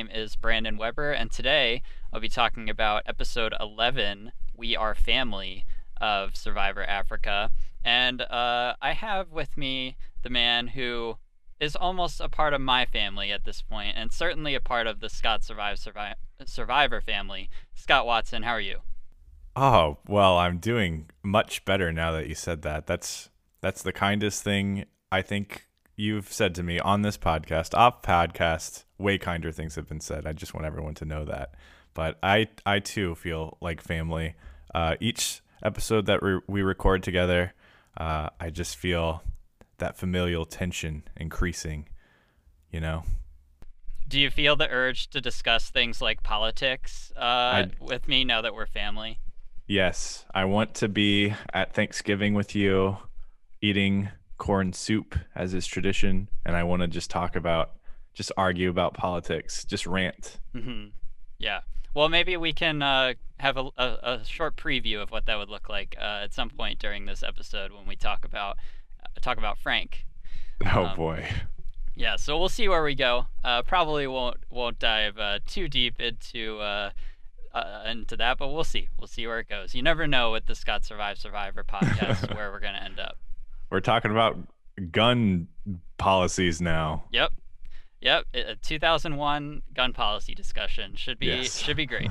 name is Brandon Weber, and today I'll be talking about episode 11, We Are Family of Survivor Africa. And uh, I have with me the man who is almost a part of my family at this point, and certainly a part of the Scott Survive Survive Survivor family. Scott Watson, how are you? Oh, well, I'm doing much better now that you said that. That's that's the kindest thing I think you've said to me on this podcast. Off podcast, way kinder things have been said. I just want everyone to know that. But I I too feel like family. Uh, each episode that we, we record together, uh, I just feel that familial tension increasing. You know. Do you feel the urge to discuss things like politics uh, with me now that we're family? Yes, I want to be at Thanksgiving with you, eating corn soup as is tradition, and I want to just talk about, just argue about politics, just rant. Mm-hmm. Yeah. Well, maybe we can uh, have a, a, a, short preview of what that would look like uh, at some point during this episode when we talk about uh, talk about Frank. Oh um, boy. Yeah, so we'll see where we go. Uh, probably won't won't dive uh, too deep into uh, uh, into that, but we'll see. We'll see where it goes. You never know with the Scott Survive Survivor podcast where we're going to end up. We're talking about gun policies now. Yep. Yep, a 2001 gun policy discussion should be yes. should be great.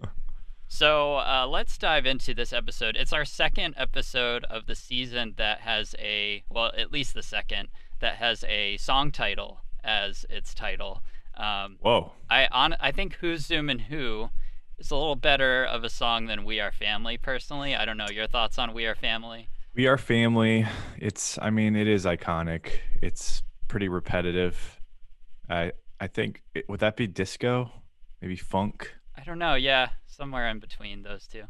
so uh, let's dive into this episode. It's our second episode of the season that has a well, at least the second that has a song title as its title. Um, Whoa! I on I think Who's Zooming Who a little better of a song than We Are Family, personally. I don't know your thoughts on We Are Family. We Are Family. It's, I mean, it is iconic. It's pretty repetitive. I, I think it, would that be disco? Maybe funk? I don't know. Yeah, somewhere in between those two.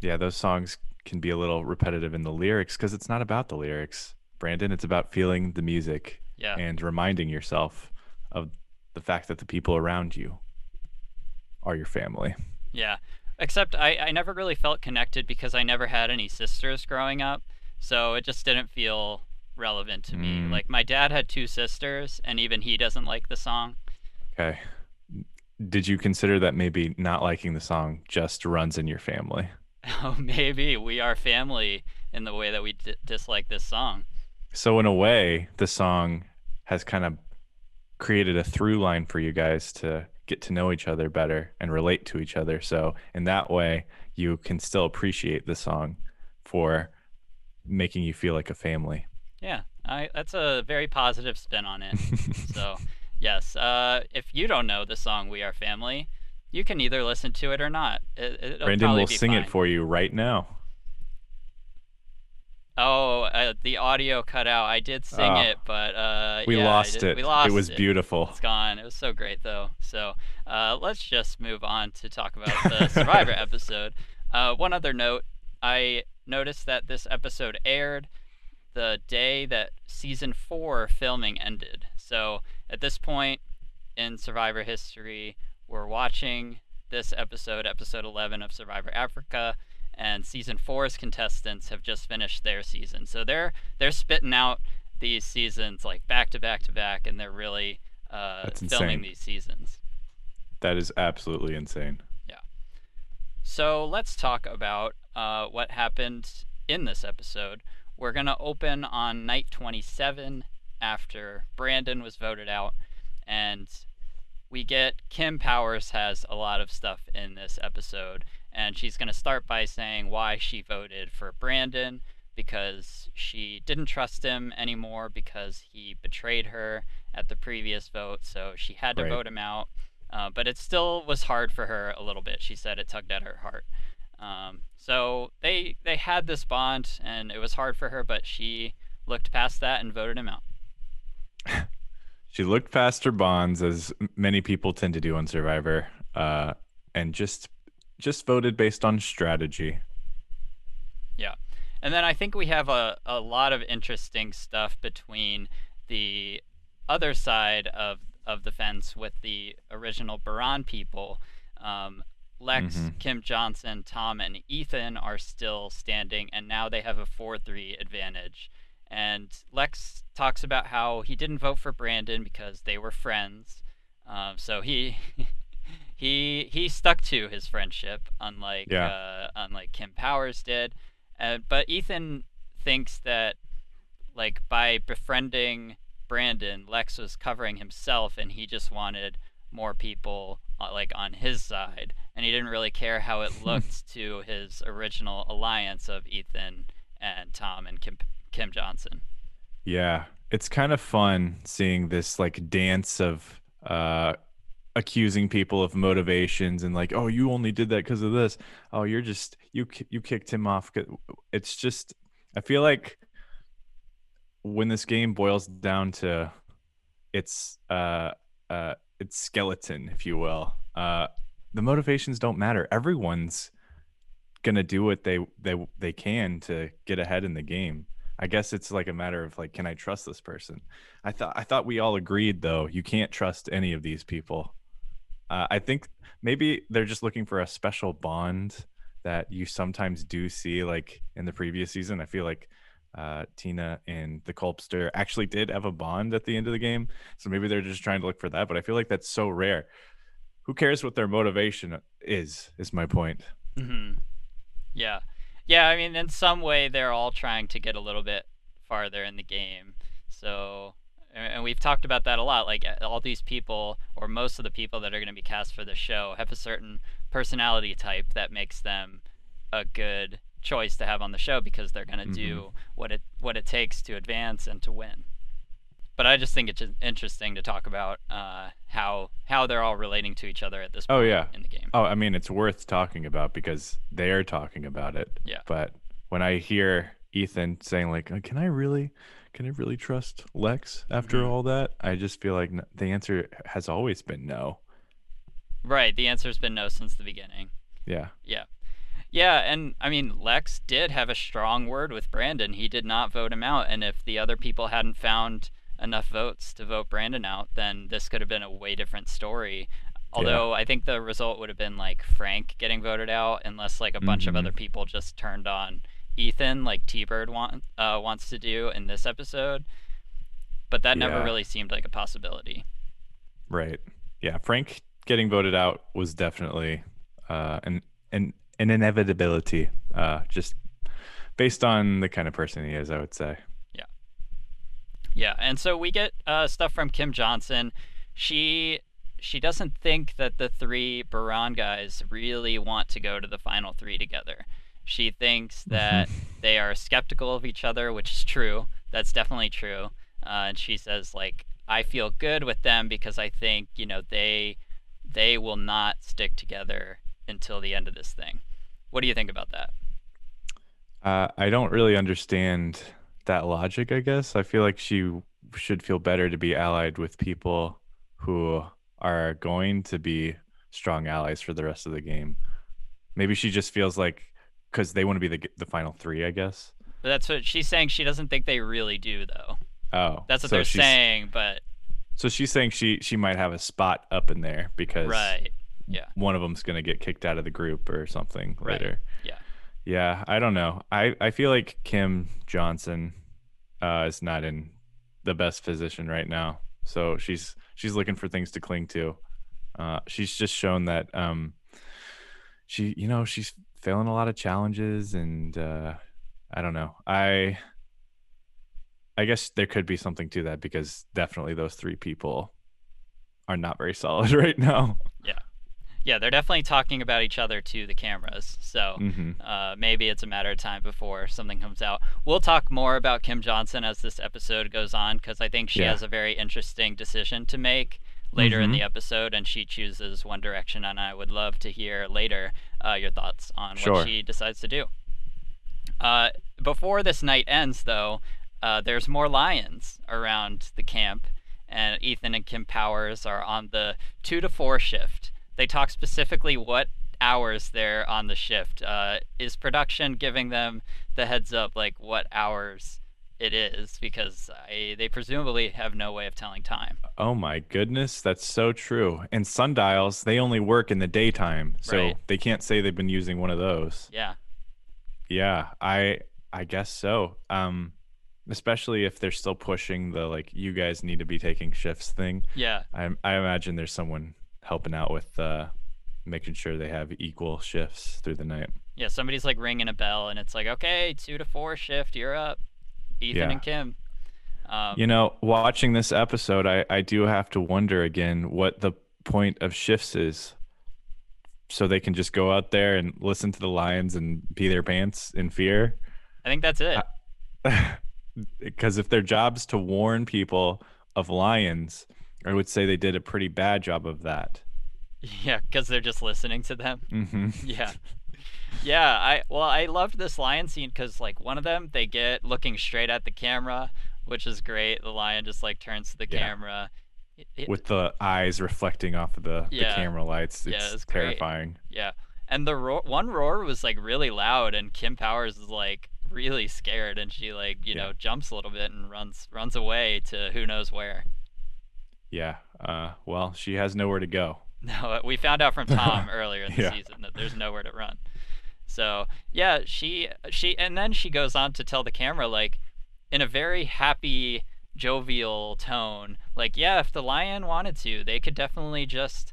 Yeah, those songs can be a little repetitive in the lyrics because it's not about the lyrics, Brandon. It's about feeling the music yeah. and reminding yourself of the fact that the people around you are your family. Yeah. Except I, I never really felt connected because I never had any sisters growing up. So it just didn't feel relevant to me. Mm. Like my dad had two sisters and even he doesn't like the song. Okay. Did you consider that maybe not liking the song just runs in your family? Oh, maybe we are family in the way that we d- dislike this song. So in a way, the song has kind of created a through line for you guys to get to know each other better and relate to each other. So in that way, you can still appreciate the song for making you feel like a family. Yeah, I, that's a very positive spin on it. so yes, uh, if you don't know the song "We Are Family," you can either listen to it or not. It, Brandon will sing fine. it for you right now. Oh, uh, the audio cut out. I did sing oh, it, but uh, we yeah, lost it. We lost it. was it. beautiful. It's gone. It was so great, though. So uh, let's just move on to talk about the Survivor episode. Uh, one other note: I noticed that this episode aired the day that season four filming ended. So at this point in Survivor history, we're watching this episode, episode 11 of Survivor Africa and season four's contestants have just finished their season. So they're they're spitting out these seasons like back to back to back, and they're really uh, filming these seasons. That is absolutely insane. So let's talk about uh, what happened in this episode. We're gonna open on night 27 after Brandon was voted out, and we get Kim Powers has a lot of stuff in this episode and she's going to start by saying why she voted for Brandon because she didn't trust him anymore because he betrayed her at the previous vote, so she had to right. vote him out. Uh, but it still was hard for her a little bit. She said it tugged at her heart. Um, so they they had this bond, and it was hard for her, but she looked past that and voted him out. she looked past her bonds, as many people tend to do on Survivor, uh, and just just voted based on strategy. Yeah. And then I think we have a, a lot of interesting stuff between the other side of, of the fence with the original Boran people. Um, Lex, mm-hmm. Kim Johnson, Tom, and Ethan are still standing, and now they have a 4 3 advantage. And Lex talks about how he didn't vote for Brandon because they were friends. Um, so he he he stuck to his friendship, unlike Yeah. uh, unlike Kim Powers did. Uh, but Ethan thinks that like by befriending Brandon, Lex was covering himself, and he just wanted more people uh, like on his side, and he didn't really care how it looked to his original alliance of Ethan and Tom and Kim Kim Johnson. Yeah, it's kind of fun seeing this like dance of uh accusing people of motivations and like, oh, you only did that because of this. Oh, you're just you you kicked him off. 'cause-" It's just I feel like when this game boils down to its uh uh its skeleton, if you will, uh the motivations don't matter. Everyone's gonna do what they they they can to get ahead in the game. I guess it's like a matter of like, can I trust this person? I thought I thought we all agreed though you can't trust any of these people. Uh, I think maybe they're just looking for a special bond that you sometimes do see like in the previous season. I feel like uh, Tina and the Colpster actually did have a bond at the end of the game, so maybe they're just trying to look for that. But I feel like that's so rare. Who cares what their motivation is? Is my point. hmm Yeah, yeah. I mean, in some way, they're all trying to get a little bit farther in the game. So, and we've talked about that a lot. Like all these people, or most of the people that are going to be cast for the show, have a certain personality type that makes them a good choice to have on the show because they're going to do what it what it takes to advance and to win. But I just think it's interesting to talk about uh, how how they're all relating to each other at this point Oh, yeah. in the game. Oh, I mean, it's worth talking about because they are talking about it. Yeah. But when I hear Ethan saying like, "Uh, "Can I really, can I really trust Lex after Mhm. all that?" I just feel like the answer has always been no. Right. The answer's been no since the beginning. Yeah. Yeah. Yeah, and I mean, Lex did have a strong word with Brandon. He did not vote him out, and if the other people hadn't found enough votes to vote Brandon out, then this could have been a way different story. Although I think the result would have been like Frank getting voted out, unless like a bunch of Mhm. other people just turned on Ethan, like T Bird want, uh, wants to do in this episode. But that never Yeah. really seemed like a possibility. Right. Yeah. Frank getting voted out was definitely uh, an an an inevitability. Uh, just based on the kind of person he is, I would say. Yeah, Yeah, and so we get uh, stuff from Kim Johnson. She she doesn't think that the three Boran guys really want to go to the final three together. She thinks that they are skeptical of each other, which is true. That's definitely true. Uh, and she says like, I feel good with them because I think you know they they will not stick together until the end of this thing. What do you think about that? Uh, I don't really understand that logic, I guess. I feel like she should feel better to be allied with people who are going to be strong allies for the rest of the game. Maybe she just feels like because they want to be the the final three, I guess. But that's what she's saying. She doesn't think they really do though. Oh, That's what so they're saying, but So she's saying she she might have a spot up in there because right. Yeah. one of them's gonna get kicked out of the group or something Right. later. Yeah. Yeah, I don't know. I I feel like Kim Johnson uh, is not in the best position right now. So she's she's looking for things to cling to. Uh, she's just shown that um, she you know she's failing a lot of challenges and uh, I don't know. I I guess there could be something to that because definitely those three people are not very solid right now. Yeah, they're definitely talking about each other to the cameras. So hmm uh, maybe it's a matter of time before something comes out. We'll talk more about Kim Johnson as this episode goes on because I think she Yeah. has a very interesting decision to make later in Mhm. the episode, and she chooses one direction. And I would love to hear later uh, your thoughts on Sure. what she decides to do. Uh, before this night ends, though, uh, there's more lions around the camp, and Ethan and Kim Powers are on the two to four shift. They talk specifically what hours they're on the shift. Uh, is production giving them the heads up, like what hours it is? Because I, they presumably have no way of telling time. Oh my goodness, that's so true. And sundials, they only work in the daytime, so Right. they can't say they've been using one of those. Yeah. Yeah, I I guess so. Um especially if they're still pushing the like you guys need to be taking shifts thing. Yeah. I I imagine there's someone helping out with uh, making sure they have equal shifts through the night. Yeah, somebody's like ringing a bell and it's like, okay, two to four shift, you're up. Ethan Yeah. and Kim. Um, You know, watching this episode, I, I do have to wonder again what the point of shifts is. So they can just go out there and listen to the lions and pee their pants in fear. I think that's it. Because if their job's to warn people of lions, I would say they did a pretty bad job of that. yeah, because they're just listening to them. hmm Yeah. Yeah, I well, I loved this lion scene because like one of them they get looking straight at the camera, which is great. The lion just like turns to the Yeah. camera. It- it- With the eyes reflecting off of the, Yeah. the camera lights. It's, Yeah, it's terrifying. yeah, and the roar, one roar was like really loud, and Kim Powers is like really scared, and she like you Yeah. know jumps a little bit and runs runs away to who knows where. Yeah. Uh, well, she has nowhere to go. No, we found out from Tom earlier in the Yeah. season that there's nowhere to run. So yeah, she she and then she goes on to tell the camera like in a very happy, jovial tone, like yeah, if the lion wanted to, they could definitely just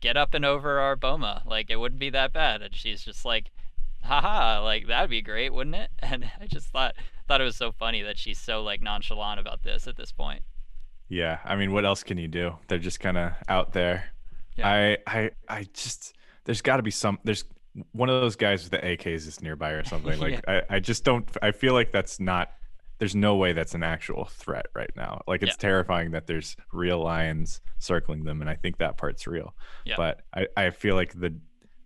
get up and over our boma. Like it wouldn't be that bad. And she's just like, haha, like that'd be great, wouldn't it? And I just thought thought it was so funny that she's so like nonchalant about this at this point. Yeah, I mean, what else can you do? They're just kind of out there. Yeah. I, I, I just there's got to be some. There's one of those guys with the AKs is nearby or something. Like I, I just don't. I feel like that's not. There's no way that's an actual threat right now. Like it's Yeah. terrifying that there's real lions circling them, and I think that part's real. Yeah. But I, I feel like the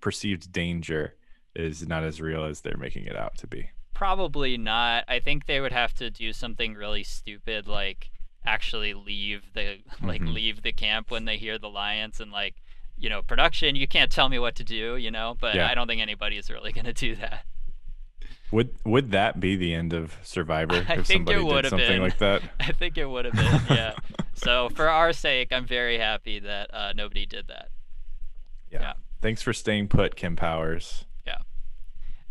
perceived danger is not as real as they're making it out to be. Probably not. I think they would have to do something really stupid like actually leave the like Mhm. leave the camp when they hear the lions and like you know production you can't tell me what to do you know but Yeah. i don't think anybody is really going to do that Would would that be the end of Survivor I if think it somebody would did something been. like that? i think it would have been yeah so for our sake i'm very happy that uh, nobody did that Yeah. Yeah. Thanks for staying put, Kim Powers.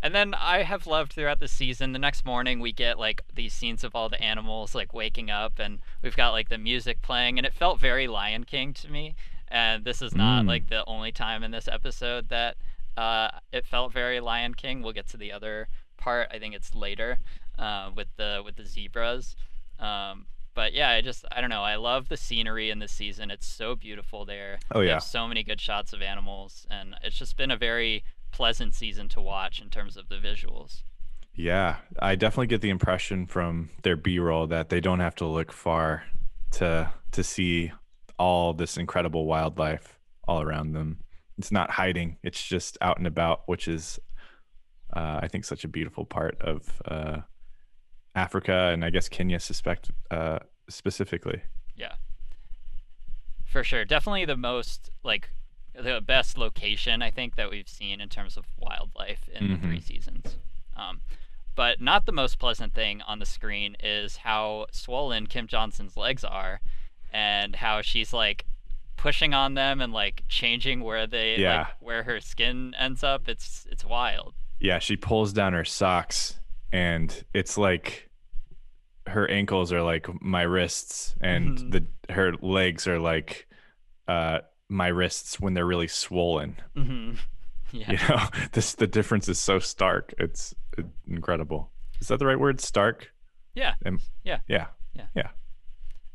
And then I have loved throughout the season. The next morning, we get like these scenes of all the animals like waking up, and we've got like the music playing, and it felt very Lion King to me. And this is not Mm. like the only time in this episode that uh, it felt very Lion King. We'll get to the other part. I think it's later uh, with the with the zebras. Um, but yeah, I just I don't know. I love the scenery in this season. It's so beautiful there. Oh, yeah. so many good shots of animals, and it's just been a very pleasant season to watch in terms of the visuals. Yeah, I definitely get the impression from their B-roll that they don't have to look far to to see all this incredible wildlife all around them. It's not hiding; it's just out and about, which is, uh, I think, such a beautiful part of uh, Africa and I guess Kenya, suspect uh, specifically. Yeah, for sure. Definitely the most like the best location I think that we've seen in terms of wildlife in the three seasons. Um, but not the most pleasant thing on the screen is how swollen Kim Johnson's legs are and how she's like pushing on them and like changing where they Yeah. like where her skin ends up. It's it's wild. Yeah, she pulls down her socks and it's like her ankles are like my wrists and Mhm. the her legs are like uh my wrists when they're really swollen. hmm Yeah. You know, this the difference is so stark. It's incredible. Is that the right word? Stark? Yeah. Am- Yeah. Yeah.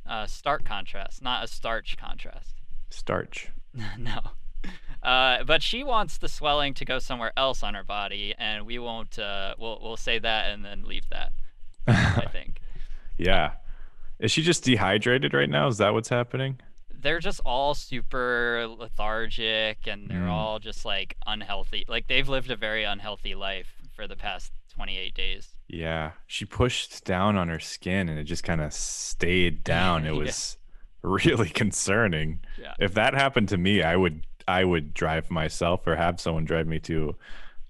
Uh, stark contrast, not a starch contrast. Starch. no. Uh, but she wants the swelling to go somewhere else on her body, and we won't. Uh, we'll we'll say that and then leave that. I think yeah. Is she just dehydrated right now? Is that what's happening? They're just all super lethargic, and they're Mm. all just like unhealthy. Like they've lived a very unhealthy life for the past 28 days. Yeah, she pushed down on her skin and it just kind of stayed down. It Yeah. was really concerning. Yeah. If that happened to me, I would I would drive myself or have someone drive me to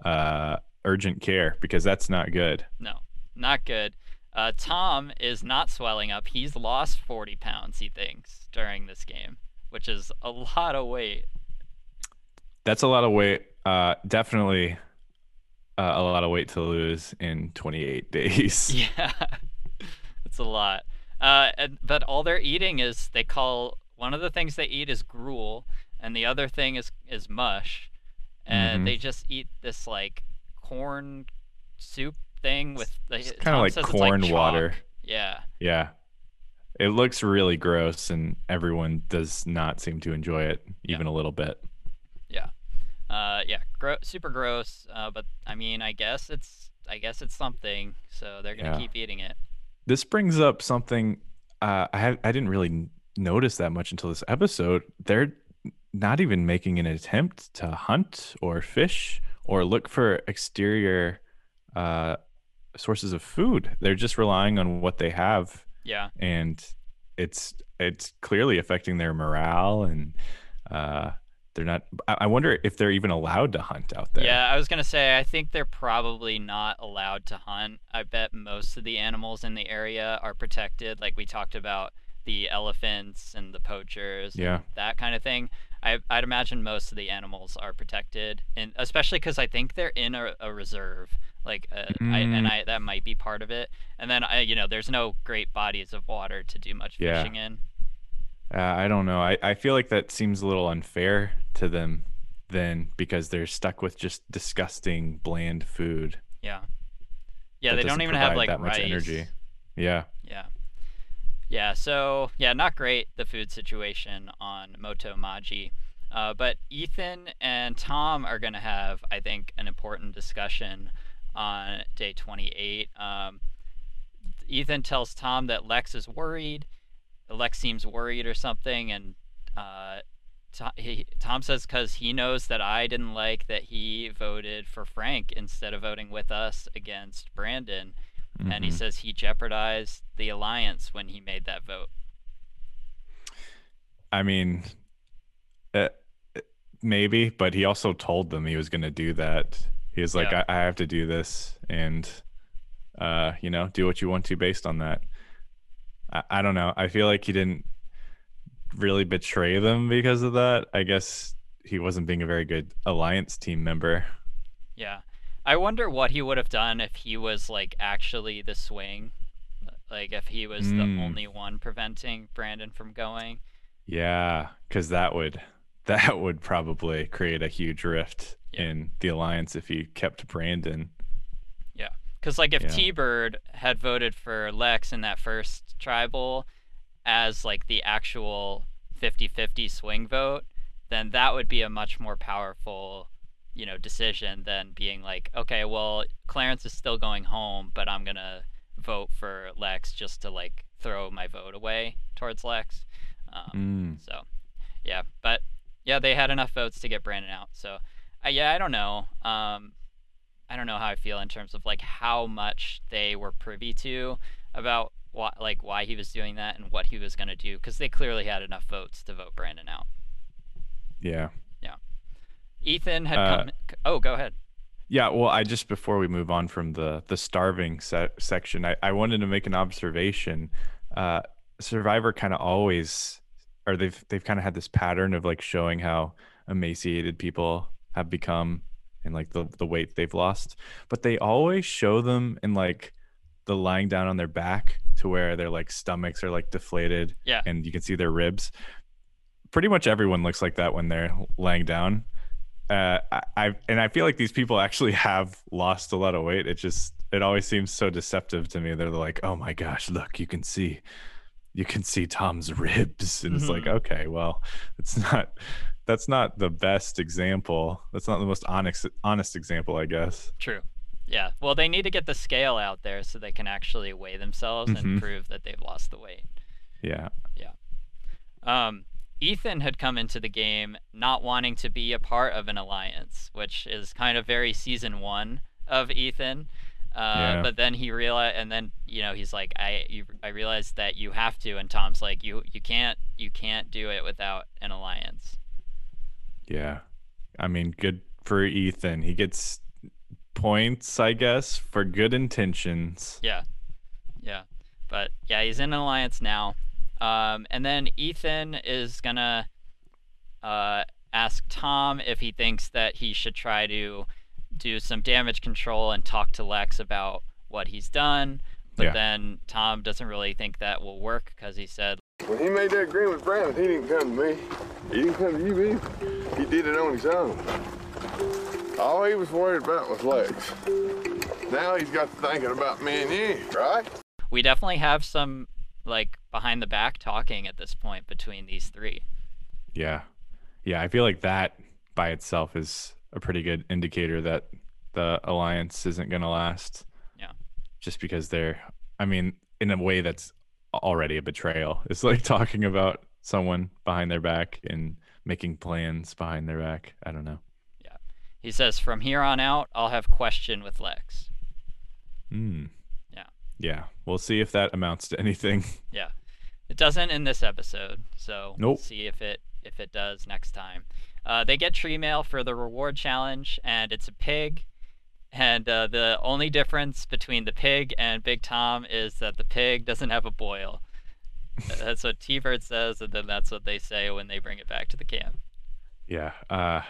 uh, urgent care because that's not good. No, not good. Uh, Tom is not swelling up. He's lost 40 pounds, he thinks, during this game, which is a lot of weight. That's a lot of weight. Uh, definitely uh, a lot of weight to lose in 28 days. Yeah. It's a lot. Uh, and, but all they're eating is they call one of the things they eat is gruel, and the other thing is is mush, and Mhm. they just eat this like corn soup thing with Tom kind of like corn chalk. water. Yeah, Yeah. It looks really gross, and everyone does not seem to enjoy it even a little bit. Yeah. Uh, yeah, gro- super gross. Uh, but I mean, I guess it's I guess it's something, so they're gonna Yeah. keep eating it. This brings up something uh, I had, I didn't really notice that much until this episode. They're not even making an attempt to hunt or fish or look for exterior uh, sources of food. They're just relying on what they have, Yeah, and it's it's clearly affecting their morale and. Uh, they're not. I wonder if they're even allowed to hunt out there. yeah. I was gonna say I think they're probably not allowed to hunt. I bet most of the animals in the area are protected, like we talked about the elephants and the poachers. and Yeah. that kind of thing. I, I'd imagine most of the animals are protected, and especially because I think they're in a, a reserve. Like, uh, I, and Mm. I that might be part of it. And then I, you know, there's no great bodies of water to do much Yeah. fishing in. Uh, I don't know. I, I feel like that seems a little unfair to them then because they're stuck with just disgusting bland food. Yeah. Yeah, they don't even have like that much rice. energy. Yeah. Yeah. Yeah, so yeah, not great the food situation on Moto Maji. Uh, but Ethan and Tom are going to have, I think, an important discussion on day 28. Um, Ethan tells Tom that Lex is worried. Lex seems worried or something, and uh, To- he, Tom says because he knows that I didn't like that he voted for Frank instead of voting with us against Brandon, and he Mhm. says he jeopardized the alliance when he made that vote. I mean, uh, maybe, but he also told them he was going to do that. He was like, Yeah. I, I have to do this, and uh, you know, do what you want to based on that. I, I don't know. I feel like he didn't really betray them because of that. I guess he wasn't being a very good alliance team member. Yeah. I wonder what he would have done if he was like actually the swing. Like if he was the Mm. only one preventing Brandon from going. Yeah, because that would that would probably create a huge rift Yeah. in the alliance if he kept Brandon. Yeah, Cuz like if Yeah. T-Bird had voted for Lex in that first tribal as like the actual 50-50 swing vote, then that would be a much more powerful, you know, decision than being like, okay, well, Clarence is still going home, but I'm going to vote for Lex just to like throw my vote away towards Lex. Um, Mm. So, yeah, but yeah, they had enough votes to get Brandon out. So, uh, yeah, I don't know. Um, I don't know how I feel in terms of like how much they were privy to about why, like why he was doing that and what he was gonna do, because they clearly had enough votes to vote Brandon out. Yeah. Yeah. Ethan had Uh, come. Oh, go ahead. Yeah, well, I just before we move on from the the starving se- section, I, I wanted to make an observation. Uh, Survivor kind of always, or they've they've kind of had this pattern of like showing how emaciated people have become and like the the weight they've lost, but they always show them in like the lying down on their back to where their like stomachs are like deflated Yeah. and you can see their ribs. Pretty much everyone looks like that when they're laying down uh, I, I and I feel like these people actually have lost a lot of weight. It just it always seems so deceptive to me. They're like, oh my gosh, look, you can see, you can see Tom's ribs, and it's like, Mhm. okay, well, it's not. That's not the best example. That's not the most honest honest example, I guess. True. Yeah. Well, they need to get the scale out there so they can actually weigh themselves Mhm. and prove that they've lost the weight. Yeah. Yeah. Um, Ethan had come into the game not wanting to be a part of an alliance, which is kind of very season one of Ethan. Uh, Yeah. But then he realized, and then you know he's like, I you, I realized that you have to, and Tom's like, you you can't you can't do it without an alliance. Yeah. I mean, good for Ethan. He gets points, I guess, for good intentions. Yeah, yeah, but yeah, he's in an alliance now. Um, and then Ethan is gonna uh, ask Tom if he thinks that he should try to do some damage control and talk to Lex about what he's done. But Yeah. then Tom doesn't really think that will work because he said, When he made that agreement with Brandon, he didn't come to me. He didn't come to you either. He did it on his own. All he was worried about was Lex. Now he's got to thinking about me and you, right? we definitely have some like behind the back talking at this point between these three. Yeah. Yeah, I feel like that by itself is a pretty good indicator that the alliance isn't going to last. Yeah. Just because they're I mean, in a way that's already a betrayal. It's like talking about someone behind their back and making plans behind their back. I don't know. Yeah. He says, From here on out, I'll have question with Lex. Hmm. Yeah. Yeah. We'll see if that amounts to anything. Yeah. It doesn't in this episode, so we'll Nope. see if it if it does next time. Uh, they get tree mail for the reward challenge, and it's a pig. And uh, the only difference between the pig and Big Tom is that the pig doesn't have a boil. That's what T Bird says, and then that's what they say when they bring it back to the camp. Yeah. Uh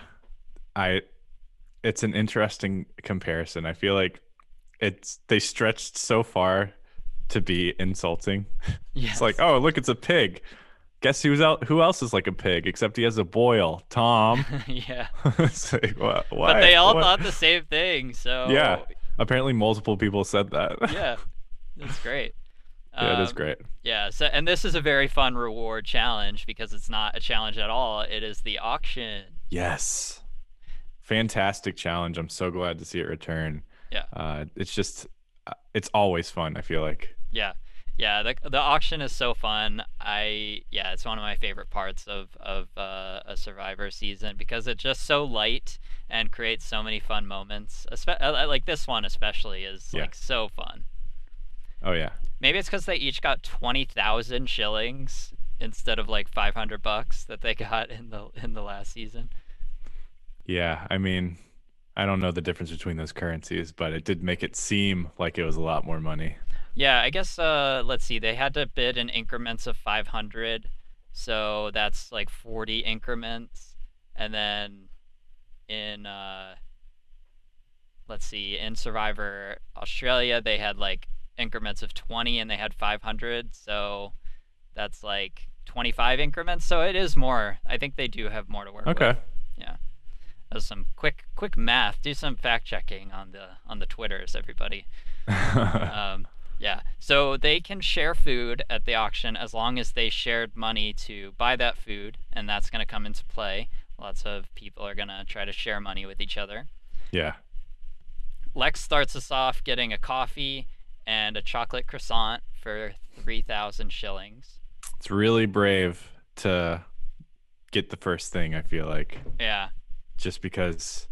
I it's an interesting comparison. I feel like it's they stretched so far to be insulting. Yes. It's like, "Oh, look, it's a pig." Guess who's out who else is like a pig except he has a boil? Tom. yeah. like, what, what? But they all What? thought the same thing, so Yeah. Apparently multiple people said that. yeah, that's great. yeah, it is Um, great. Yeah, so and this is a very fun reward challenge because it's not a challenge at all. It is the auction. Yes. Fantastic challenge. I'm so glad to see it return. Yeah. Uh, it's just, uh, it's always fun. I feel like. Yeah. Yeah, the the auction is so fun. I yeah, it's one of my favorite parts of of uh, a Survivor season because it's just so light and creates so many fun moments. Espe- uh, like this one especially is Yeah. like so fun. Oh yeah. Maybe it's because they each got twenty thousand shillings instead of like five hundred bucks that they got in the in the last season. Yeah. I mean, I don't know the difference between those currencies, but it did make it seem like it was a lot more money. Yeah, I guess uh let's see. They had to bid in increments of 500. So that's like 40 increments. And then in uh let's see, in Survivor Australia, they had like increments of 20 and they had 500. So that's like 25 increments. So it is more. I think they do have more to work with. Okay. That's some quick quick math. Do some fact checking on the on the Twitters, everybody. um, yeah. So they can share food at the auction as long as they shared money to buy that food, and that's going to come into play. Lots of people are going to try to share money with each other. yeah. Lex starts us off getting a coffee and a chocolate croissant for 3,000 shillings. It's really brave to get the first thing, I feel like. Yeah. just because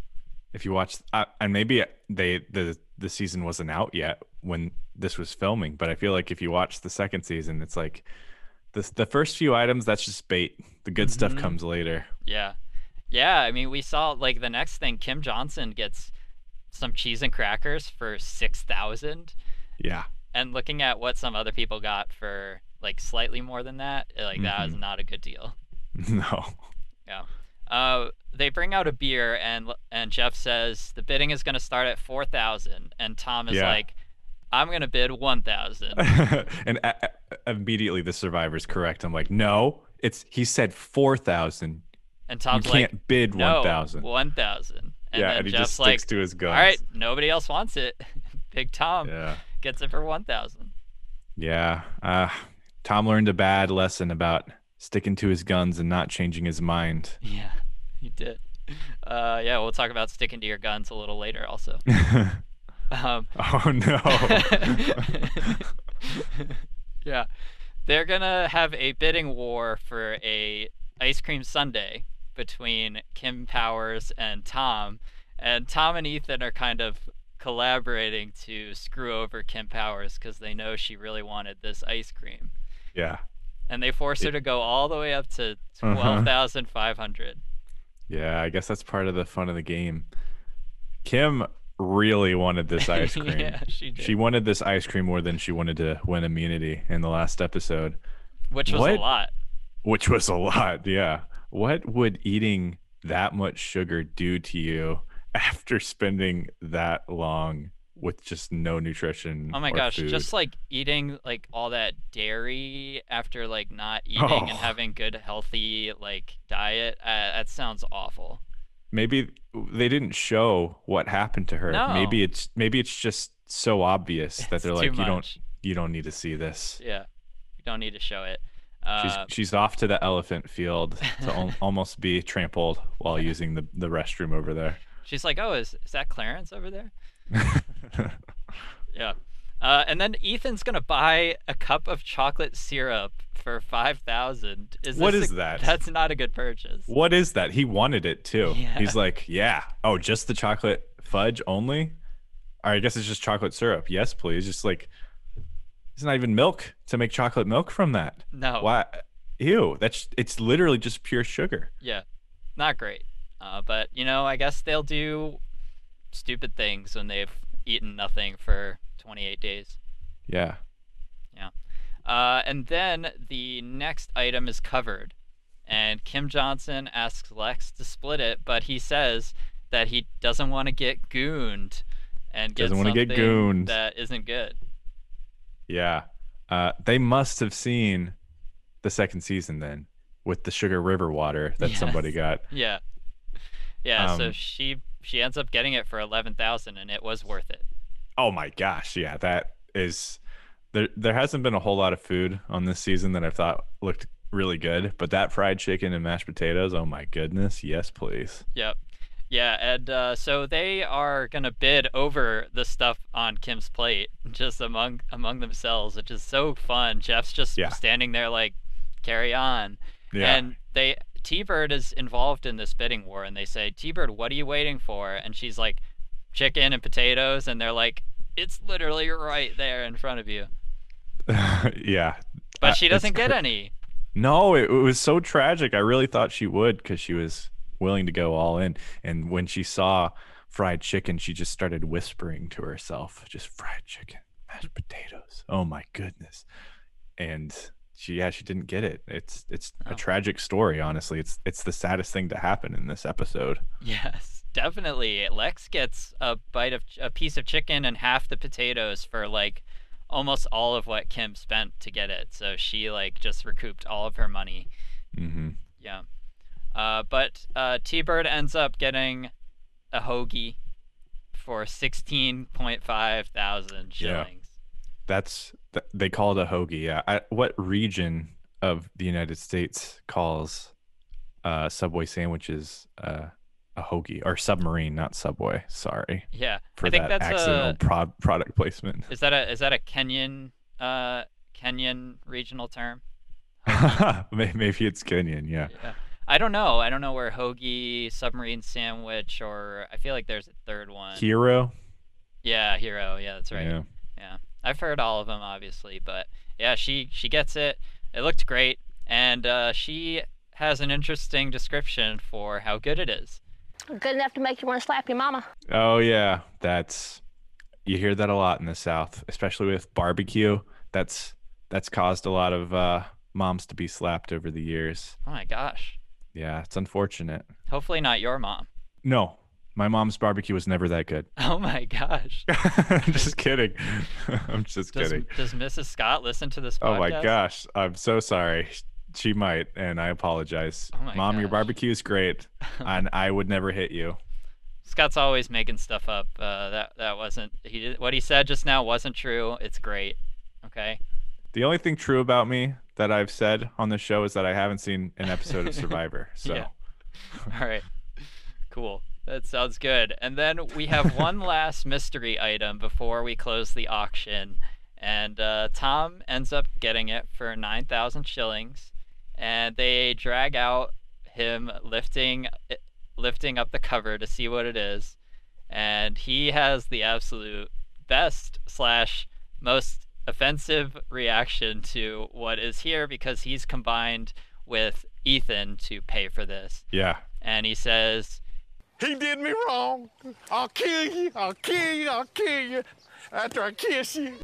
if you watch uh, and maybe they the the season wasn't out yet when this was filming but i feel like if you watch the second season it's like the the first few items that's just bait the good stuff Mhm. comes later Yeah. Yeah, I mean, we saw like the next thing Kim Johnson gets some cheese and crackers for 6,000 yeah and looking at what some other people got for like slightly more than that, like that is Mhm. not a good deal. no Yeah. Uh they bring out a beer and and Jeff says the bidding is going to start at 4,000 and Tom is Yeah. like I'm going to bid 1,000. and a- immediately the survivor's correct i'm like no it's he said 4000 And Tom's you can't like bid no, 1000 1,000. And yeah then and he Jeff's just like sticks to his guns all right, nobody else wants it. Big Tom yeah gets it for 1,000. Yeah. Uh, Tom learned a bad lesson about sticking to his guns and not changing his mind. Yeah, he did. Uh, yeah, we'll talk about sticking to your guns a little later, also. Um, oh no. yeah, they're gonna have a bidding war for a ice cream sundae between Kim Powers and Tom, and Tom and Ethan are kind of collaborating to screw over Kim Powers because they know she really wanted this ice cream, yeah. and they force her to go all the way up to Uh-huh. twelve thousand five hundred. Yeah, I guess that's part of the fun of the game. Kim really wanted this ice cream. yeah, she did. She wanted this ice cream more than she wanted to win immunity in the last episode, which was What? a lot. which was a lot. Yeah. What would eating that much sugar do to you after spending that long with just no nutrition. Oh my gosh, food. just like eating like all that dairy after like not eating and Oh. having good healthy like diet. Uh, that sounds awful. Maybe they didn't show what happened to her. No. Maybe it's maybe it's just so obvious that they're like you don't you don't need to see this. Yeah, you don't need to show it. She's Uh, she's off to the elephant field to al- almost be trampled while using the, the restroom over there. she's like, "Oh, is is that Clarence over there?" Yeah. Uh, and then Ethan's gonna buy a cup of chocolate syrup for five thousand. Is What is a- that? That's not a good purchase. What is that? He wanted it too. Yeah. He's like, yeah. Oh, just the chocolate fudge only? Or I guess it's just chocolate syrup. Yes, please. Just like, it's not even milk to make chocolate milk from that. No. Why? Ew. That's it's literally just pure sugar. Yeah, not great. Uh, but you know, I guess they'll do stupid things when they've eaten nothing for 28 days. Yeah. Yeah. Uh, and then the next item is covered, and Kim Johnson asks Lex to split it, but he says that he doesn't want to get gooned and get Doesn't wanna get gooned. that isn't good. Yeah. Uh, they must have seen the second season then with the sugar river water that somebody got. Yeah, yeah. so Um, she she ends up getting it for 11,000, and it was worth it. Oh my gosh, yeah, that is there there hasn't been a whole lot of food on this season that I thought looked really good, but that fried chicken and mashed potatoes, oh my goodness, yes please. Yep. Yeah, and uh, so they are gonna bid over the stuff on Kim's plate, just among among themselves, which is so fun. Jeff's just Yeah. standing there like, carry on. Yeah. And they T-Bird is involved in this bidding war, and they say, T-Bird, what are you waiting for? And she's like, chicken and potatoes, and they're like, it's literally right there in front of you. yeah. But Uh, she doesn't get cr- any. No, it, it was so tragic. I really thought she would cuz she was willing to go all in and when she saw fried chicken, she just started whispering to herself, just fried chicken, mashed potatoes. Oh my goodness. And she yeah, she didn't get it. It's it's Oh. a tragic story, honestly. It's it's the saddest thing to happen in this episode. Yes, definitely. Lex gets a bite of a piece of chicken and half the potatoes for like almost all of what Kim spent to get it. So she like just recouped all of her money. Mhm. Yeah. Uh, but uh, T-Bird ends up getting a hoagie for sixteen point five thousand shillings. Yeah. That's th- they call it a hoagie. Yeah. I, what region of the United States calls uh, Subway sandwiches uh, a hoagie or submarine, not Subway? Sorry Yeah. for I think that that's accidental a prod- product placement. is that a is that a Kenyan uh Kenyan regional term? Maybe it's Kenyan. Yeah. Yeah. I don't know. I don't know where hoagie, submarine sandwich, or I feel like there's a third one. Hero. Yeah, hero. Yeah, that's right. Yeah. Yeah, I've heard all of them, obviously, but yeah, she she gets it. It looked great, and uh, she has an interesting description for how good it is. Good enough to make you want to slap your mama. Oh yeah, that's you hear that a lot in the South, especially with barbecue. That's that's caused a lot of uh, moms to be slapped over the years. Oh my gosh. Yeah, it's unfortunate. Hopefully not your mom. No, my mom's barbecue was never that good. Oh my gosh. I'm just kidding. I'm just Does, kidding. does Mrs. Scott listen to this podcast? Oh my gosh, I'm so sorry. She might, and I apologize. Oh Mom, your barbecue is great, and I would never hit you. Scott's always making stuff up. Uh, that that wasn't he. Did, what he said just now wasn't true. It's great. Okay. The only thing true about me that I've said on the show is that I haven't seen an episode of Survivor. So Yeah. All right. Cool. That sounds good. And then we have one last mystery item before we close the auction. And uh, Tom ends up getting it for 9,000 shillings. And they drag out him lifting lifting up the cover to see what it is. And he has the absolute best slash most offensive reaction to what is here because he's combined with Ethan to pay for this. yeah, And he says, He did me wrong. I'll kill you. I'll kill you. I'll kill you. After I kiss you.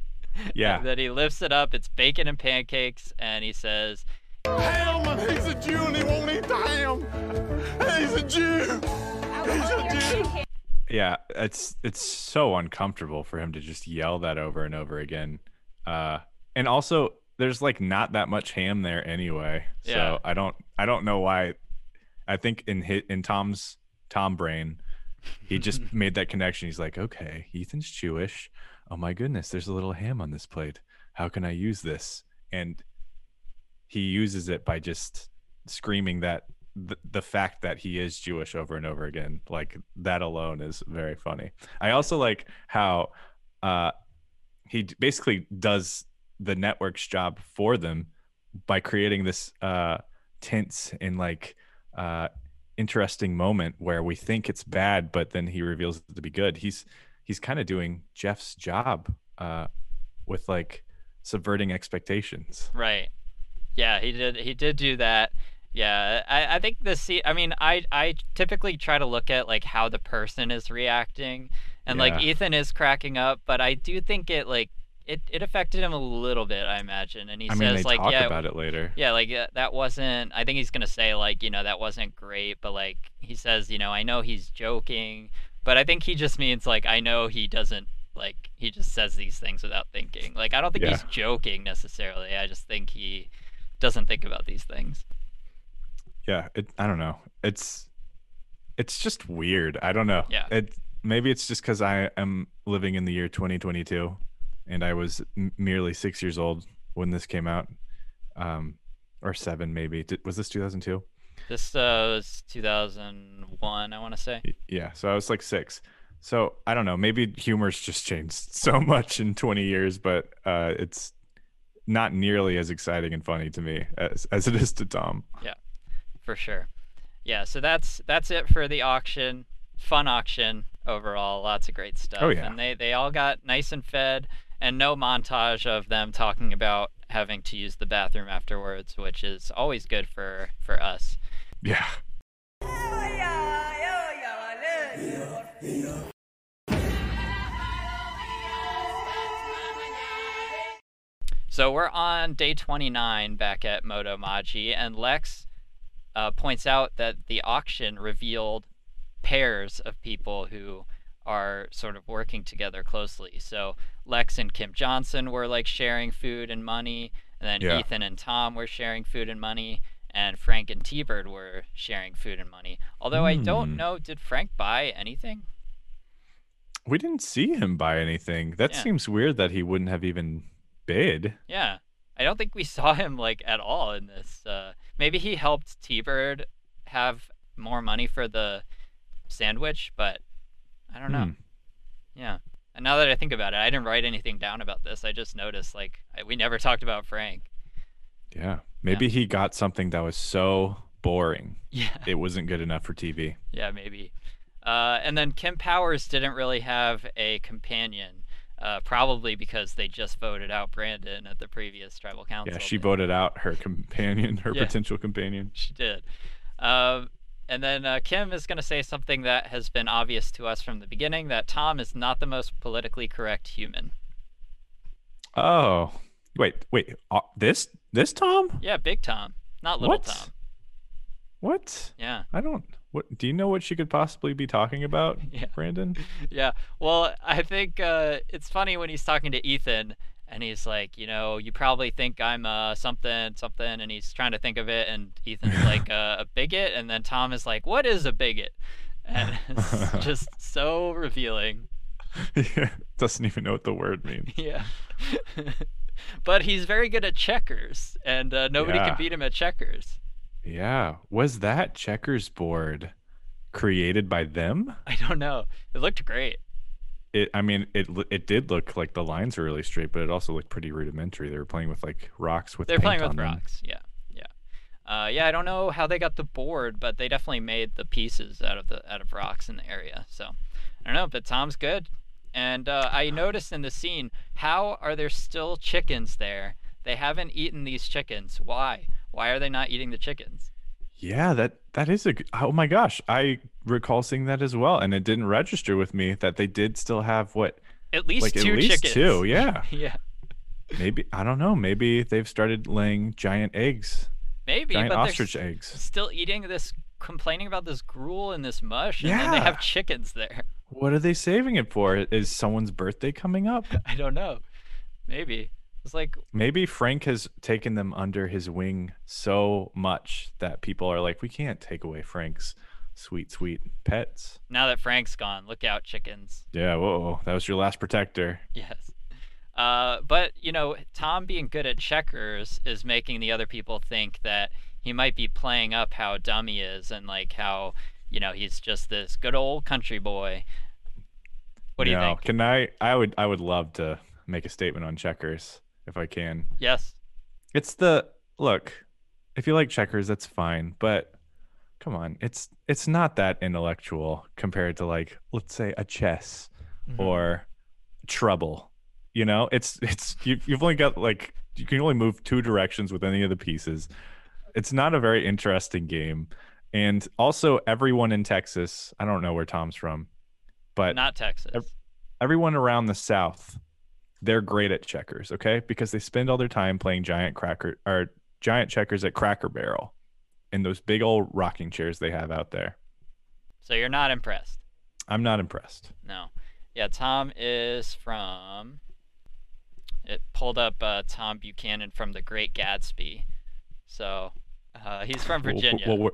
yeah. that he lifts it up, it's bacon and pancakes, and he says, Ham. He's a Jew and he won't eat the ham. He's a Jew. He's a Jew. Yeah, it's it's so uncomfortable for him to just yell that over and over again. Uh, and also, there's like not that much ham there anyway. Yeah. So I don't I don't know why. I think in hit in Tom's Tom brain, he just made that connection. He's like, okay, Ethan's Jewish. Oh my goodness, there's a little ham on this plate. How can I use this? And he uses it by just screaming that the, the fact that he is Jewish over and over again, like that alone is very funny. I also like how uh, he basically does the network's job for them by creating this uh, tense and like uh, interesting moment where we think it's bad, but then he reveals it to be good. He's he's kind of doing Jeff's job uh, with like subverting expectations. Right. Yeah, he did. He did do that. Yeah, I, I think the see. I mean, I I typically try to look at like how the person is reacting, and like Ethan is cracking up, but I do think it like it it affected him a little bit. I imagine, and he I mean, says they like, talk yeah, about it later. yeah, like uh, that wasn't. I think he's gonna say like, you know, that wasn't great, but like he says, you know, I know he's joking, but I think he just means like, I know he doesn't like he just says these things without thinking. Like I don't think Yeah. he's joking necessarily. I just think he doesn't think about these things. yeah it i don't know. It's it's just weird. I don't know. Yeah. it maybe it's just because i am living in the year 2022 and i was m- merely six years old when this came out um or seven maybe. Did, was this 2002 This uh, was 2001, I want to say. Yeah so i was like six. So i don't know. Maybe humor's just changed so much in 20 years but uh it's not nearly as exciting and funny to me as, as it is to tom Yeah, for sure. Yeah, so that's that's it for the auction. Fun auction overall, lots of great stuff. Oh, yeah. And they they all got nice and fed and no montage of them talking about having to use the bathroom afterwards, which is always good for for us. yeah So we're on day 29 back at Moto Maji, and Lex uh, points out that the auction revealed pairs of people who are sort of working together closely. So Lex and Kim Johnson were like sharing food and money, and then Yeah. Ethan and Tom were sharing food and money, and Frank and T-Bird were sharing food and money. Although I don't Hmm. know, did Frank buy anything? We didn't see him buy anything. That Yeah. seems weird that he wouldn't have even bid. Yeah. I don't think we saw him like at all in this. Uh, maybe he helped T Bird have more money for the sandwich, but I don't know. Hmm. Yeah. And now that I think about it, I didn't write anything down about this. I just noticed like I, we never talked about Frank. Yeah. Maybe he got something that was so boring Yeah. it wasn't good enough for TV. Yeah, maybe. Uh, and then Kim Powers didn't really have a companion, uh, probably because they just voted out Brandon at the previous tribal council. Yeah, she meeting. voted out her companion, her Yeah. potential companion. She did. Um, and then uh, Kim is going to say something that has been obvious to us from the beginning that Tom is not the most politically correct human. Oh, wait, wait. Uh, this this Tom? Yeah, big Tom, not little What? Tom. What? Yeah. I don't. What? Do you know what she could possibly be talking about, Yeah. Brandon? Yeah. Well, I think uh, it's funny when he's talking to Ethan and he's like, you know, you probably think I'm uh, something, something, and he's trying to think of it, and Ethan's like uh, a bigot, and then Tom is like, what is a bigot? And it's just so revealing. yeah, doesn't even know what the word means. Yeah. but he's very good at checkers, and uh, nobody Yeah. can beat him at checkers. Yeah, was that checkers board created by them? I don't know. It looked great. It. I mean, it. It did look like the lines were really straight, but it also looked pretty rudimentary. They were playing with like rocks with. They're playing with on them. rocks. Yeah, yeah, uh, yeah. I don't know how they got the board, but they definitely made the pieces out of the out of rocks in the area. So I don't know, but Tom's good. And uh, I noticed in the scene, how are there still chickens there? They haven't eaten these chickens. Why? Why are they not eating the chickens? Yeah, that that is a Oh my gosh, I recall seeing that as well, and it didn't register with me that they did still have what, At least like two at least chickens. two. Yeah, yeah, maybe I don't know. Maybe they've started laying giant eggs, maybe. giant but ostrich eggs. still eating this, complaining about this gruel and this mush, and then they have chickens there. What are they saving it for? Is someone's birthday coming up? I don't know. Maybe it's like Maybe Frank has taken them under his wing so much that people are like, we can't take away Frank's sweet, sweet pets. now that Frank's gone, look out, chickens. Yeah, whoa, that was your last protector. Yes. Uh, but you know, Tom being good at checkers is making the other people think that he might be playing up how dumb he is and like how you know he's just this good old country boy. What do you think? Can I? I would. I would love to make a statement on checkers if I can. Yes. It's the look. If you like checkers, that's fine. But come on, it's it's not that intellectual compared to like let's say a chess Mm-hmm. or trouble. You know, it's it's you, you've only got like you can only move two directions with any of the pieces. It's not a very interesting game. And also, everyone in Texas, I don't know where Tom's from, but Not Texas. Ev- everyone around the South, they're great at checkers, okay? Because they spend all their time playing giant cracker or giant checkers at Cracker Barrel in those big old rocking chairs they have out there. So you're not impressed. I'm not impressed. No. Yeah, Tom is from. It pulled up uh, Tom Buchanan from The Great Gatsby. So uh, he's from Virginia. Well, well,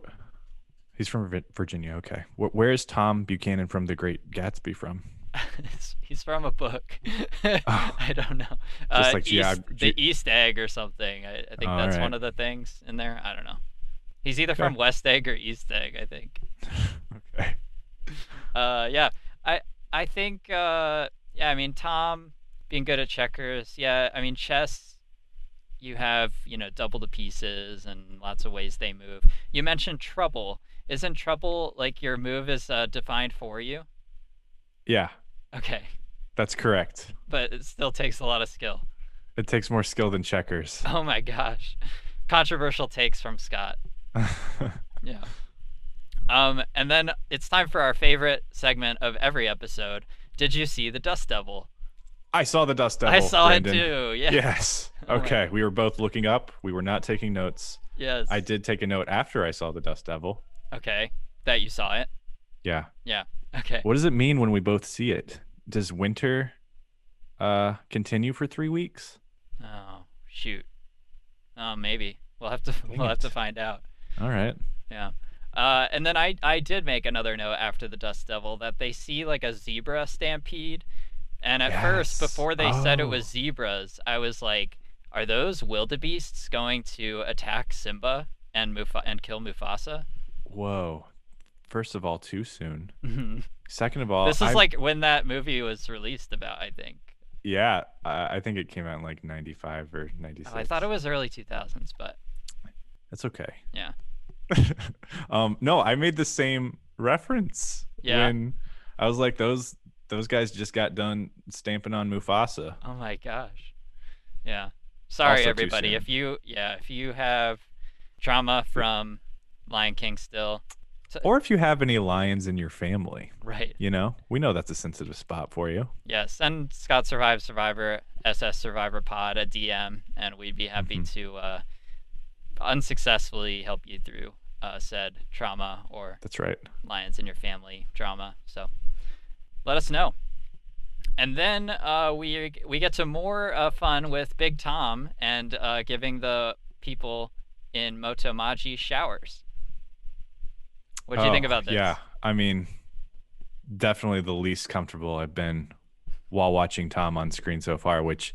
he's from Virginia, okay. Wh- Where is Tom Buchanan from The Great Gatsby from? He's- from a book. I don't know. Just uh, like East, the East Egg or something. I, I think that's one of the things in there. I don't know. He's either Okay. from West Egg or East Egg. I think. Okay. Uh, yeah. I I think. Uh, yeah. I mean, Tom being good at checkers. Yeah. I mean, chess. You have you know double the pieces and lots of ways they move. You mentioned trouble. Isn't trouble like your move is uh, defined for you? Yeah, Okay, that's correct. but it still takes a lot of skill. It takes more skill than checkers. Oh my gosh. Controversial takes from Scott. Yeah. Um, and then it's time for our favorite segment of every episode. Did you see the Dust Devil? I saw the dust devil. I saw Brandon. it too. Yeah. Yes. Oh Okay. We were both looking up. We were not taking notes. Yes. I did take a note after I saw the dust devil. Okay. That you saw it. Yeah. Yeah. Okay. What does it mean when we both see it? Does winter uh continue for 3 weeks? Oh shoot. Oh maybe. We'll have to Dang we'll have to find out. All right. Yeah. Uh, and then I, I did make another note after the Dust Devil that they see like a zebra stampede. And at first, before they said it Oh. was zebras, I was like, are those wildebeests going to attack Simba and Mufa- and kill Mufasa? Whoa. First of all, too soon. Mhm. Second of all, this is I- like when that movie was released about, I think. yeah, I, I think it came out in like 95 or 96. Oh, I thought it was early 2000s, but That's okay. yeah. um, no, I made the same reference Yeah. when I was like, those those guys just got done stamping on Mufasa. Oh my gosh. Yeah. Sorry Also everybody. If you yeah, if you have trauma from Lion King still, Or if you have any lions in your family, right. you know, we know that's a sensitive spot for you. Yes, send Scott Survive Survivor SS Survivor Pod a DM, and we'd be happy Mhm. to uh, unsuccessfully help you through uh, said trauma or That's right. lions in your family drama. So let us know. And then uh, we we get to more uh, fun with Big Tom and uh, giving the people in Moto Maji showers. What do you think Oh, about this? Yeah, I mean, definitely the least comfortable I've been while watching Tom on screen so far, which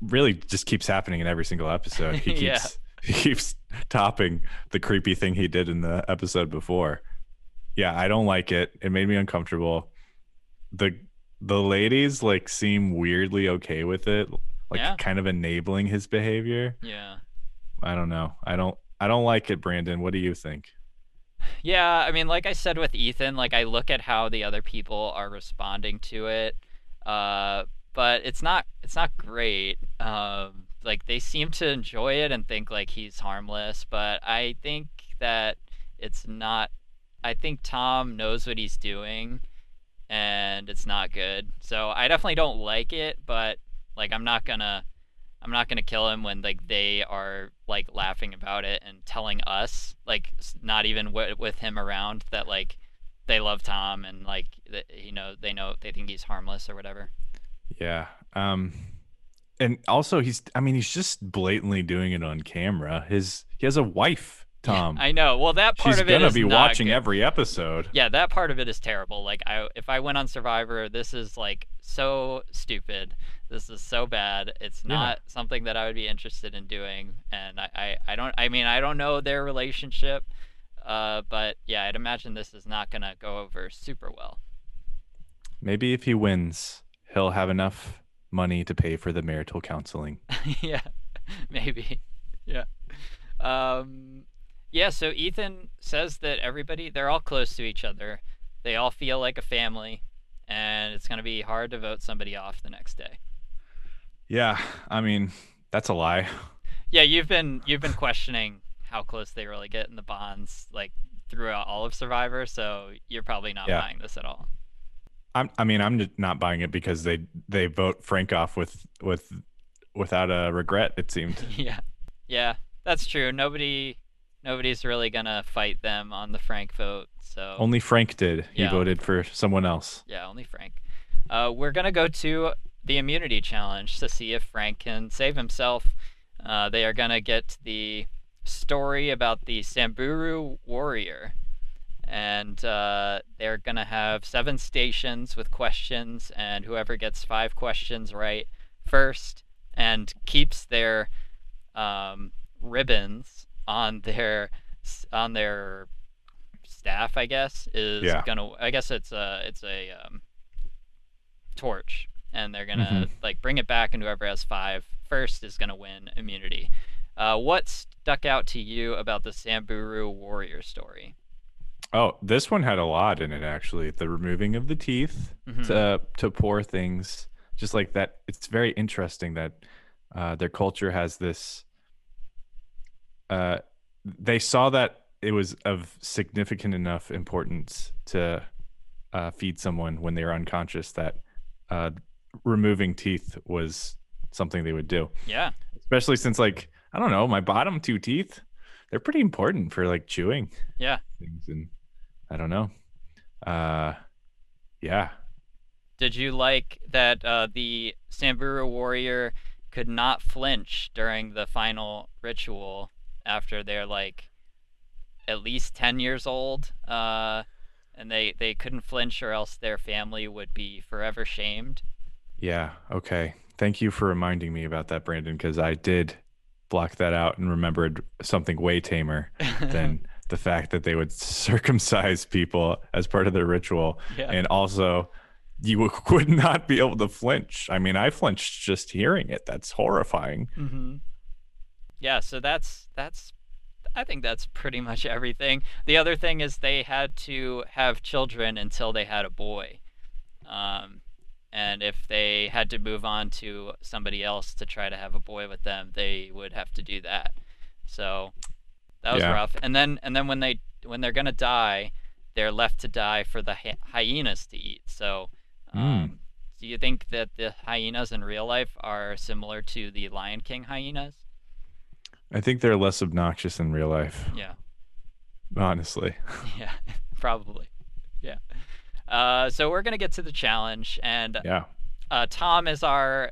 really just keeps happening in every single episode. He keeps Yeah. he keeps topping the creepy thing he did in the episode before. Yeah, I don't like it. It made me uncomfortable. The the ladies like seem weirdly okay with it, like Yeah. kind of enabling his behavior. Yeah. I don't know. I don't I don't like it, Brandon. What do you think? Yeah, I mean, like I said with Ethan, like I look at how the other people are responding to it, uh, but it's not it's not great. Um, like they seem to enjoy it and think like he's harmless, but I think that it's not. I think Tom knows what he's doing, and it's not good. So I definitely don't like it, but like I'm not gonna. I'm not gonna kill him when like they are like laughing about it and telling us like not even w- with him around that like they love Tom and like th- you know they know they think he's harmless or whatever. Yeah. Um and also he's I mean he's just blatantly doing it on camera. His he has a wife, Tom. I know. Well, that part She's of it gonna is be watching good. every episode. Yeah, that part of it is terrible. Like I if I went on Survivor, this is like so stupid. This is so bad. It's Yeah. not something that I would be interested in doing. And I, I, I don't I mean I don't know their relationship. Uh, but yeah, I'd imagine this is not gonna go over super well. Maybe if he wins, he'll have enough money to pay for the marital counseling. yeah, maybe. Yeah. Um, yeah. So Ethan says that everybody they're all close to each other. They all feel like a family, and it's gonna be hard to vote somebody off the next day. Yeah, I mean, that's a lie. Yeah, you've been you've been questioning how close they really get in the bonds, like throughout all of Survivor. So you're probably not Yeah. buying this at all. I'm I mean, I'm not buying it because they they vote Frank off with with without a regret it seemed. yeah, yeah, that's true. Nobody, nobody's really gonna fight them on the Frank vote. So Only Frank did. He Yeah. voted for someone else. yeah, only Frank. Uh, we're gonna go to the immunity challenge to see if Frank can save himself. Uh, they are gonna get the story about the Samburu warrior, and uh, they're gonna have seven stations with questions, and whoever gets five questions right first and keeps their um, ribbons on their on their staff, I guess, is Yeah. gonna. I guess it's a it's a um, torch, and they're gonna Mhm. like bring it back, and whoever has five first is gonna win immunity. Uh, what stuck out to you about the Samburu warrior story? Oh, this one had a lot in it actually. The removing of the teeth Mhm. to to pour things, just like that. It's very interesting that uh, their culture has this. Uh, they saw that it was of significant enough importance to uh, feed someone when they were unconscious that uh, removing teeth was something they would do. Yeah, Especially since, like, I don't know, my bottom two teeth, they're pretty important for like chewing yeah. things and I don't know. Uh yeah. Did you like that uh, the Samburu warrior could not flinch during the final ritual after they're like at least 10 years old? Uh, and they, they couldn't flinch or else their family would be forever shamed. Yeah. Okay. Thank you for reminding me about that, Brandon, because I did block that out and remembered something way tamer than the fact that they would circumcise people as part of their ritual. Yeah. And also you would not be able to flinch. I mean, I flinched just hearing it. That's horrifying. Mm-hmm. Yeah, so that's that's I think that's pretty much everything. The other thing is they had to have children until they had a boy. Um, and if they had to move on to somebody else to try to have a boy with them, they would have to do that. So that was Yeah. rough. And then and then when they when they're gonna die, they're left to die for the hy- hyenas to eat. So, um, do you think that the hyenas in real life are similar to the Lion King hyenas? I think they're less obnoxious in real life, Yeah, honestly. yeah, probably. Yeah. Uh, so we're gonna get to the challenge, and Yeah. uh, Tom is our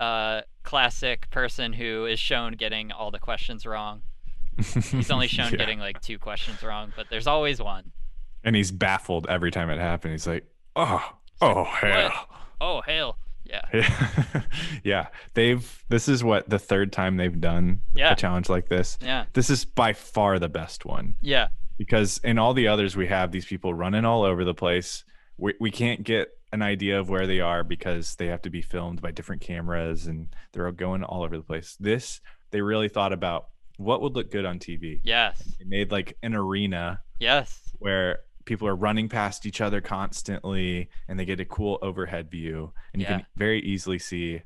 uh, classic person who is shown getting all the questions wrong. He's only shown Yeah. getting like two questions wrong, but there's always one. And he's baffled every time it happens. He's like, "Oh, oh hell." Oh hell, yeah, Yeah. yeah. They've this is what the third time they've done Yeah. a challenge like this. yeah, This is by far the best one yeah, because in all the others we have these people running all over the place. We we can't get an idea of where they are because they have to be filmed by different cameras and they're going all over the place. This they really thought about what would look good on TV. yes, They made like an arena yes, where people are running past each other constantly and they get a cool overhead view and you Yeah. can very easily see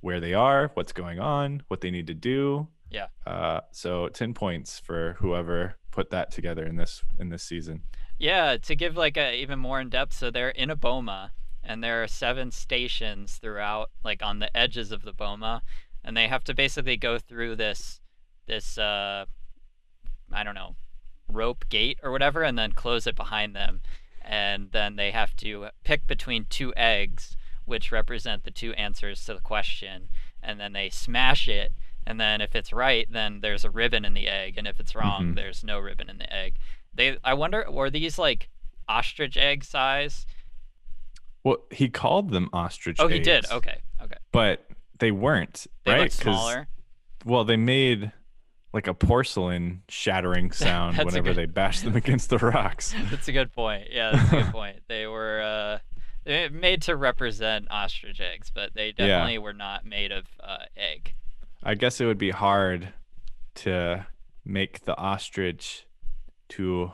where they are what's going on what they need to do Yeah. uh, so 10 points for whoever put that together in this in this season yeah. To give like a even more in depth, so they're in a boma, and there are seven stations throughout, like on the edges of the boma, and they have to basically go through this, this uh, I don't know, rope gate or whatever, and then close it behind them. and then they have to pick between two eggs, which represent the two answers to the question, and then they smash it. And then if it's right, then there's a ribbon in the egg, and if it's wrong, Mhm. there's no ribbon in the egg. They, I wonder, were these like ostrich egg size? Well, he called them ostrich. Oh, he did. Okay, okay. But they weren't, They right? look smaller. well, they made like a porcelain shattering sound whenever good- they bashed them against the rocks. That's a good point. Yeah, that's a good point. They were uh, they made to represent ostrich eggs, but they Yeah. definitely were not made of uh, egg. I guess it would be hard to make the ostrich to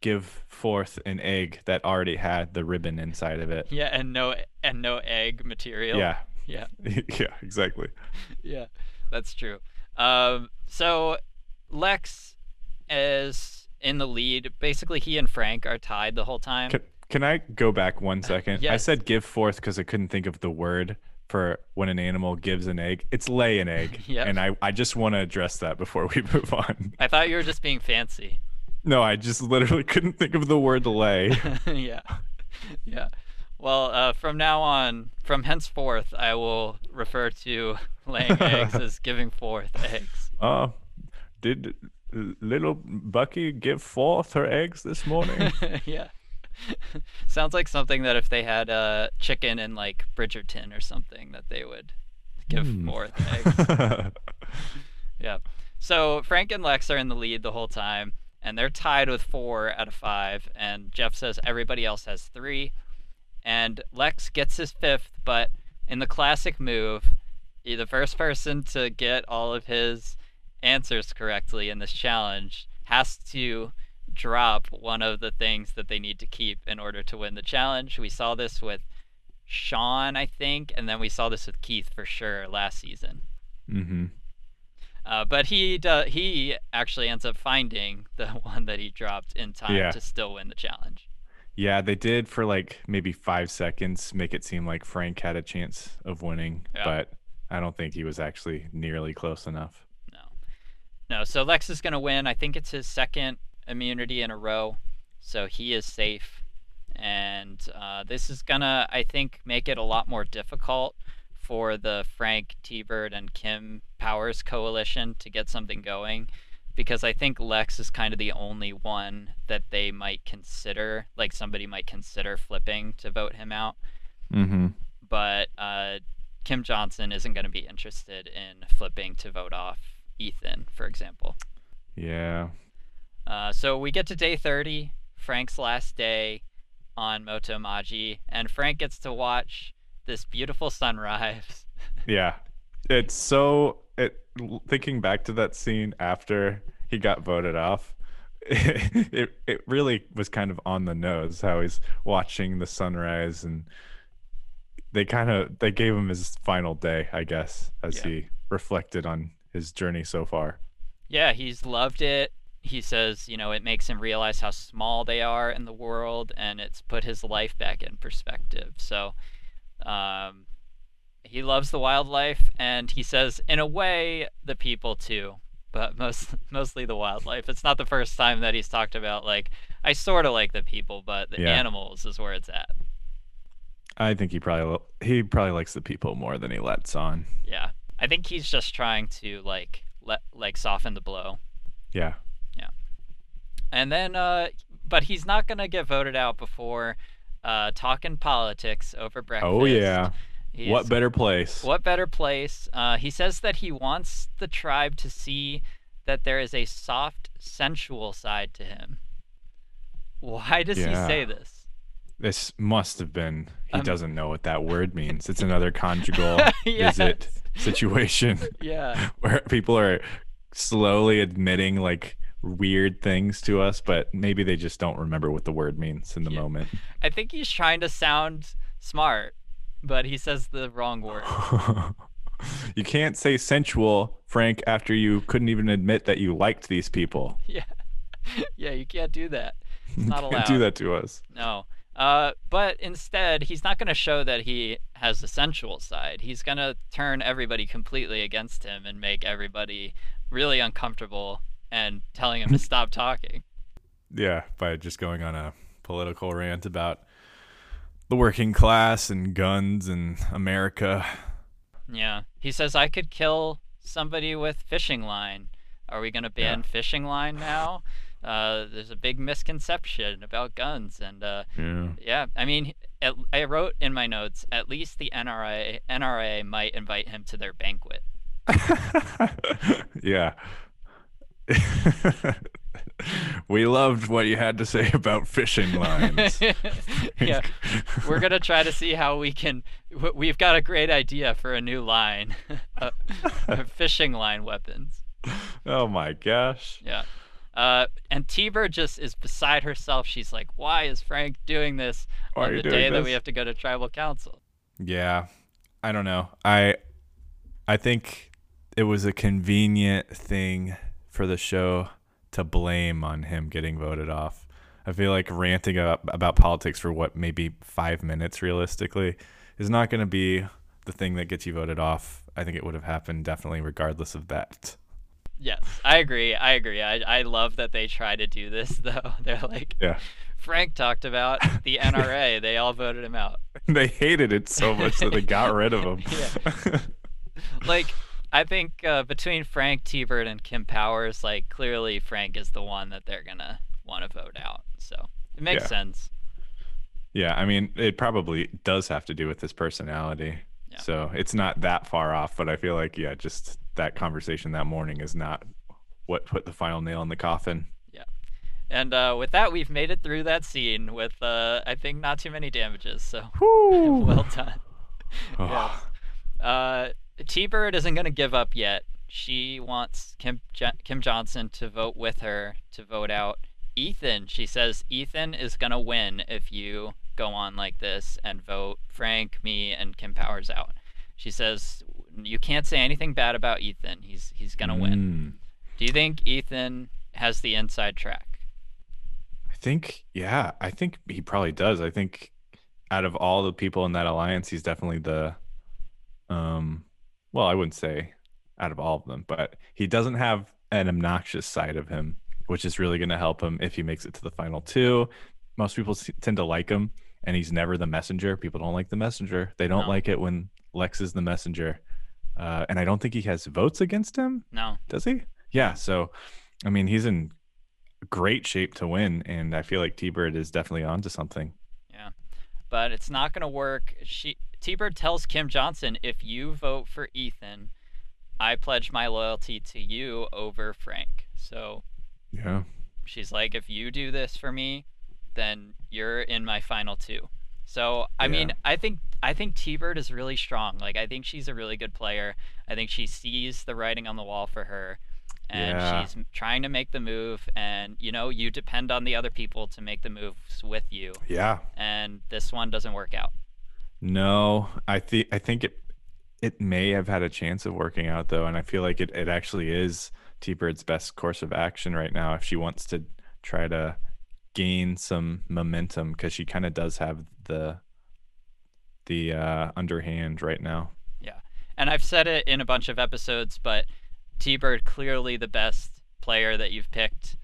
give forth an egg that already had the ribbon inside of it. Yeah, and no and no egg material. Yeah. yeah, yeah, exactly. yeah. That's true. Um, so Lex is in the lead. Basically, he and Frank are tied the whole time. Can, can I go back one second? I said give forth because I couldn't think of the word for when an animal gives an egg. It's lay an egg. Yep. And I, I just want to address that before we move on. I thought you were just being fancy. No, I just literally couldn't think of the word lay. yeah, yeah. Well, uh, from now on, from henceforth, I will refer to laying eggs as giving forth eggs. Uh, did little Bucky give forth her eggs this morning? yeah. Sounds like something that if they had uh, chicken in like Bridgerton or something, that they would give Hmm. forth eggs. Yeah. So Frank and Lex are in the lead the whole time, and they're tied with four out of five. And Jeff says everybody else has three. And Lex gets his fifth, but in the classic move, he- the first person to get all of his answers correctly in this challenge has to drop one of the things that they need to keep in order to win the challenge. We saw this with Sean, I think, and then we saw this with Keith for sure last season. mm-hmm. Uh, but he do, he actually ends up finding the one that he dropped in time Yeah. to still win the challenge. Yeah, they did for like maybe five seconds make it seem like Frank had a chance of winning, Yeah. but I don't think he was actually nearly close enough. No, no. So Lex is gonna win. I think it's his second immunity in a row, so he is safe. And uh, this is gonna, I think, make it a lot more difficult for the Frank, T-Bird, and Kim Powers coalition to get something going, because I think Lex is kind of the only one that they might consider, like somebody might consider flipping to vote him out. Mm-hmm. but uh, Kim Johnson isn't going to be interested in flipping to vote off Ethan, for example. Yeah. Uh, so we get to day 30, Frank's last day on Moto Maji, and Frank gets to watch this beautiful sunrise. Yeah. It's so it thinking back to that scene after he got voted off. It it really was kind of on the nose how he's watching the sunrise and they kind of they gave him his final day, I guess, as Yeah. he reflected on his journey so far. yeah, he's loved it. He says, you know, it makes him realize how small they are in the world, and it's put his life back in perspective. So, um, he loves the wildlife, and he says, in a way, the people too, but most mostly the wildlife. It's not the first time that he's talked about like I sort of like the people, but the Yeah. animals is where it's at. I think he probably he probably likes the people more than he lets on. Yeah, I think he's just trying to like let like soften the blow. Yeah. Yeah. And then, uh, but he's not gonna get voted out before uh, talking politics over breakfast. Oh yeah. He's- What better place? What better place? Uh, he says that he wants the tribe to see that there is a soft, sensual side to him. Why does he say this? This must have been. He Um, doesn't know what that word means. It's another conjugal Yes. visit situation Yeah. where people are slowly admitting like weird things to us, but maybe they just don't remember what the word means in the Yeah. moment. I think he's trying to sound smart, but he says the wrong word. you can't say sensual, Frank, after you couldn't even admit that you liked these people. yeah. Yeah, you can't do that. It's not you allowed. can't do that to us. No. Uh, but instead, he's not going to show that he has the sensual side. He's going to turn everybody completely against him and make everybody really uncomfortable and telling him to stop talking. Yeah, by just going on a political rant about the working class and guns and America. Yeah. He says I could kill somebody with fishing line. Are we gonna ban Yeah. fishing line now? Uh, there's a big misconception about guns, and uh, Yeah. yeah, I mean, at, I wrote in my notes at least the NRA NRA might invite him to their banquet. yeah. we loved what you had to say about fishing lines. yeah, we're gonna try to see how we can. We've got a great idea for a new line, uh, fishing line weapons. oh my gosh. Yeah. Uh, and T-Bird just is beside herself. She's like, "Why is Frank doing this Why on the day that we have to go to tribal council?" Yeah. I don't know. I I think it was a convenient thing for the show to blame on him getting voted off. I feel like ranting about, about politics for what maybe 5 minutes realistically is not going to be the thing that gets you voted off. I think it would have happened definitely regardless of that. Yes, I agree. I agree. I I love that they try to do this though. They're like, Yeah. Frank talked about the NRA. they all voted him out. they hated it so much that they got rid of him. Like, I think uh, between Frank T-Bird and Kim Powers, like clearly Frank is the one that they're gonna want to vote out. So it makes Yeah. sense. Yeah, I mean, it probably does have to do with his personality. Yeah. So it's not that far off, but I feel like, yeah, just that conversation that morning is not what put the final nail in the coffin. Yeah. And uh, with that, we've made it through that scene with, uh, I think, not too many damages. So well done. Oh, Uh, T-Bird isn't going to give up yet. She wants Kim jo- Kim Johnson to vote with her to vote out Ethan. She says Ethan is going to win if you go on like this and vote Frank, me, and Kim Powers out. She says you can't say anything bad about Ethan. He's he's going to win. Mm. Do you think Ethan has the inside track? I think, yeah, I think he probably does. I think out of all the people in that alliance, he's definitely the, um, well, I wouldn't say out of all of them, but he doesn't have an obnoxious side of him, which is really going to help him if he makes it to the final two. Most people tend to like him, and he's never the messenger. People don't like the messenger. They don't No. like it when Lex is the messenger. Uh, and I don't think he has votes against him. No. Does he? Yeah. So, I mean, he's in great shape to win, and I feel like T Bird is definitely onto something. Yeah. But it's not going to work. She T-Bird tells Kim Johnson, "If you vote for Ethan, I pledge my loyalty to you over Frank." So Yeah. she's like, "If you do this for me, then you're in my final two. So I mean, I think I think T-Bird is really strong. Like I think she's a really good player. I think she sees the writing on the wall for her. And Yeah. she's trying to make the move, and you know, you depend on the other people to make the moves with you Yeah. and this one doesn't work out. No, I think I think it it may have had a chance of working out though, and I feel like it, it actually is T Bird's best course of action right now if she wants to try to gain some momentum because she kind of does have the the uh, underhand right now. Yeah. And I've said it in a bunch of episodes, but T Bird clearly the best player that you've picked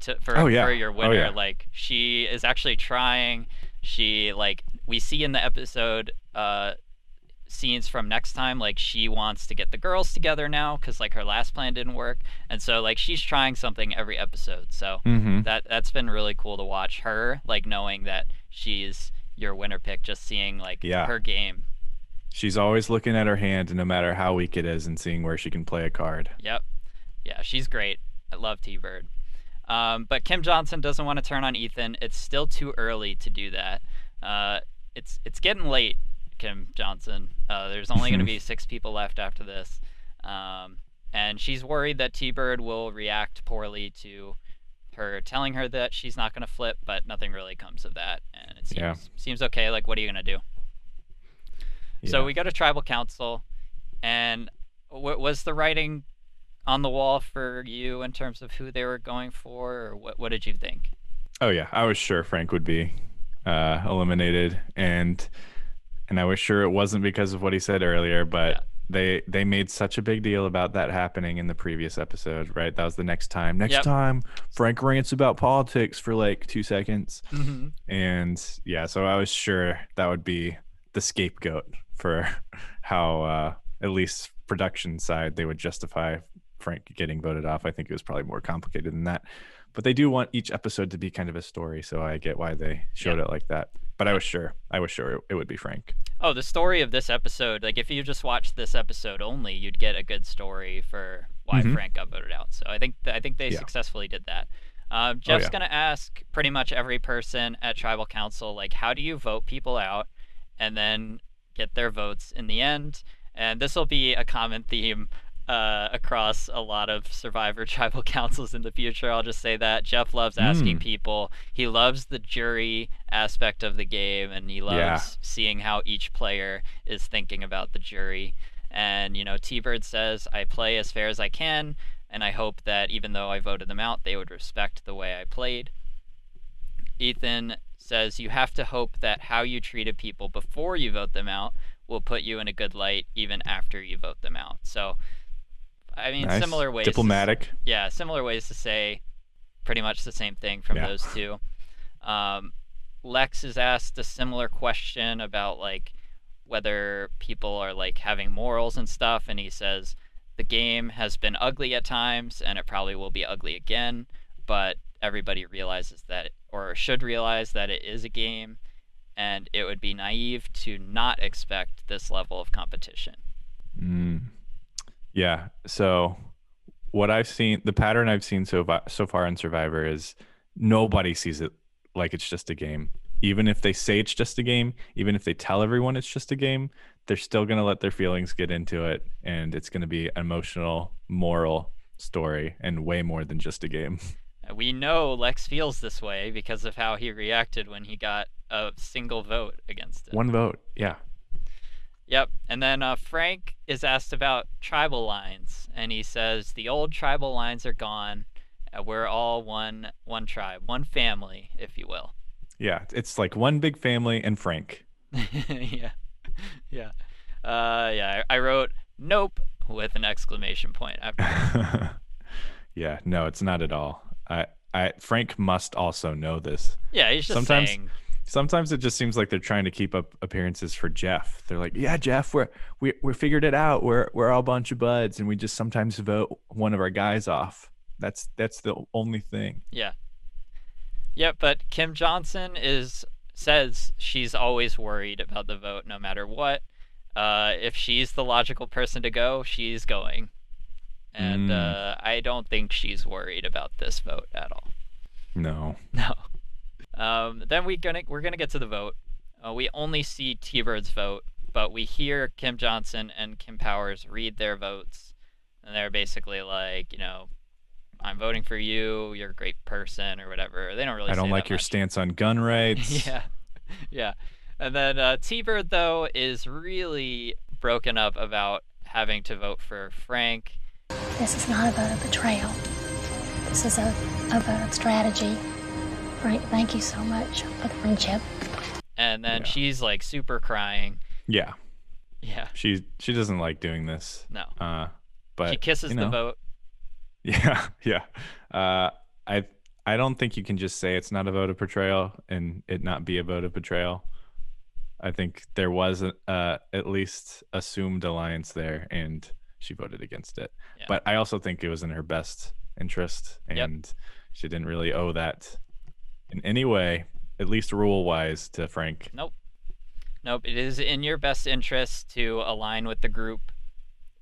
to for, Oh, yeah. for your Oh, winner. yeah. Like she is actually trying. She like we see in the episode uh scenes from next time like she wants to get the girls together now because like her last plan didn't work and so like she's trying something every episode so Mm-hmm. that that's been really cool to watch her like knowing that she's your winner pick just seeing like Yeah. her game She's always looking at her hand, no matter how weak it is, and seeing where she can play a card. Yep. Yeah, she's great. I love T Bird. Um, but Kim Johnson doesn't want to turn on Ethan. It's still too early to do that. Uh, it's it's getting late, Kim Johnson. Uh, there's only going to be six people left after this, um, and she's worried that T Bird will react poorly to her telling her that she's not going to flip, but nothing really comes of that, and it seems Yeah. seems okay. Like, what are you going to do? So we go to tribal council, and w- was the writing on the wall for you in terms of who they were going for, or what? What did you think? Oh yeah, I was sure Frank would be uh, eliminated, and and I was sure it wasn't because of what he said earlier, but Yeah. they they made such a big deal about that happening in the previous episode, right? That was the next time. Next Yep. time, Frank rants about politics for like two seconds, Mm-hmm. and yeah, so I was sure that would be the scapegoat for how, uh, at least production side, they would justify Frank getting voted off. I think it was probably more complicated than that, but they do want each episode to be kind of a story, so I get why they showed Yeah. it like that. But I was sure, I was sure it, it would be Frank. Oh, the story of this episode, like if you just watched this episode only, you'd get a good story for why Mhm. Frank got voted out. So I think I think they Yeah. successfully did that. Um, Jeff's yeah. gonna ask pretty much every person at tribal council, like, how do you vote people out, and then get their votes in the end. And this will be a common theme uh, across a lot of Survivor tribal councils in the future. I'll just say that Jeff loves asking Mm. people. He loves the jury aspect of the game, and he loves Yeah. seeing how each player is thinking about the jury. And you know, T Bird says, "I play as fair as I can." And I hope that even though I voted them out, they would respect the way I played. Ethan says you have to hope that how you treated people before you vote them out will put you in a good light even after you vote them out. So, I mean, Nice. similar ways. to Diplomatic. yeah, similar ways to say pretty much the same thing from Yeah. those two. Um, Lex is asked a similar question about like whether people are like having morals and stuff, and he says the game has been ugly at times, and it probably will be ugly again, but everybody realizes that, or should realize that it is a game, and it would be naive to not expect this level of competition. Mm. Yeah. So what I've seen, the pattern I've seen so so far in Survivor is nobody sees it like it's just a game. Even if they say it's just a game, even if they tell everyone it's just a game, they're still going to let their feelings get into it and it's going to be an emotional, moral story and way more than just a game. We know Lex feels this way because of how he reacted when he got a single vote against it. One vote. Yeah. Yep. And then uh, Frank is asked about tribal lines, and he says the old tribal lines are gone. Uh, we're all one one tribe, one family, if you will. Yeah, it's like one big family and Frank. yeah, yeah, uh, yeah. I I wrote nope with an exclamation point after. yeah, no, it's not at all. I, I, Frank must also know this. Yeah, he's just Sometimes- saying. Sometimes it just seems like they're trying to keep up appearances for Jeff. They're like, "Yeah, Jeff, we're we we figured it out. We're we're all a bunch of buds, and we just sometimes vote one of our guys off. That's that's the only thing." Yeah. Yep, but Kim Johnson is says she's always worried about the vote no matter what. Uh, if she's the logical person to go, she's going. And Mm. uh, I don't think she's worried about this vote at all. No. No. Um, then we gonna we're gonna get to the vote. Uh, we only see T-Bird's vote, but we hear Kim Johnson and Kim Powers read their votes, and they're basically like, you know, I'm voting for you. You're a great person, or whatever. They don't really. I don't like your much. stance on gun rights. yeah, yeah. And then uh, T-Bird though is really broken up about having to vote for Frank. This is not about a vote of betrayal. This is a, a vote of strategy. Frank, thank you so much for the friendship. And then Yeah. she's like super crying. Yeah. Yeah, She she doesn't like doing this. no. Uh, but she kisses you the know. vote. Yeah, yeah. Uh, I I don't think you can just say it's not a vote of betrayal and it not be a vote of betrayal. I think there was a, uh, at least assumed alliance there, and she voted against it. Yeah. But I also think it was in her best interest, and Yep. she didn't really owe that in any way, at least rule wise, to Frank. Nope. Nope. It is in your best interest to align with the group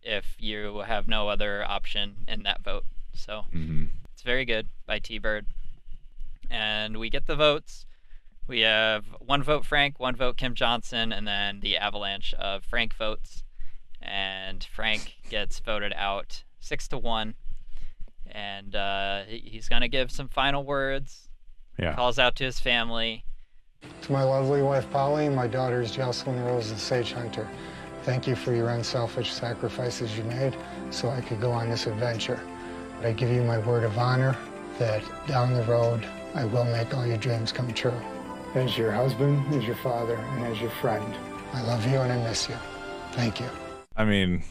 if you have no other option in that vote. So hmm it's very good by T Bird. And we get the votes. We have one vote Frank, one vote Kim Johnson, and then the avalanche of Frank votes. And Frank gets voted out six to one. And uh, he's going to give some final words, Yeah. calls out to his family. To my lovely wife Polly and my daughters Jocelyn Rose and Sage Hunter, thank you for your unselfish sacrifices you made so I could go on this adventure. But I give you my word of honor that down the road I will make all your dreams come true. As your husband, as your father, and as your friend, I love you and I miss you. Thank you. I mean,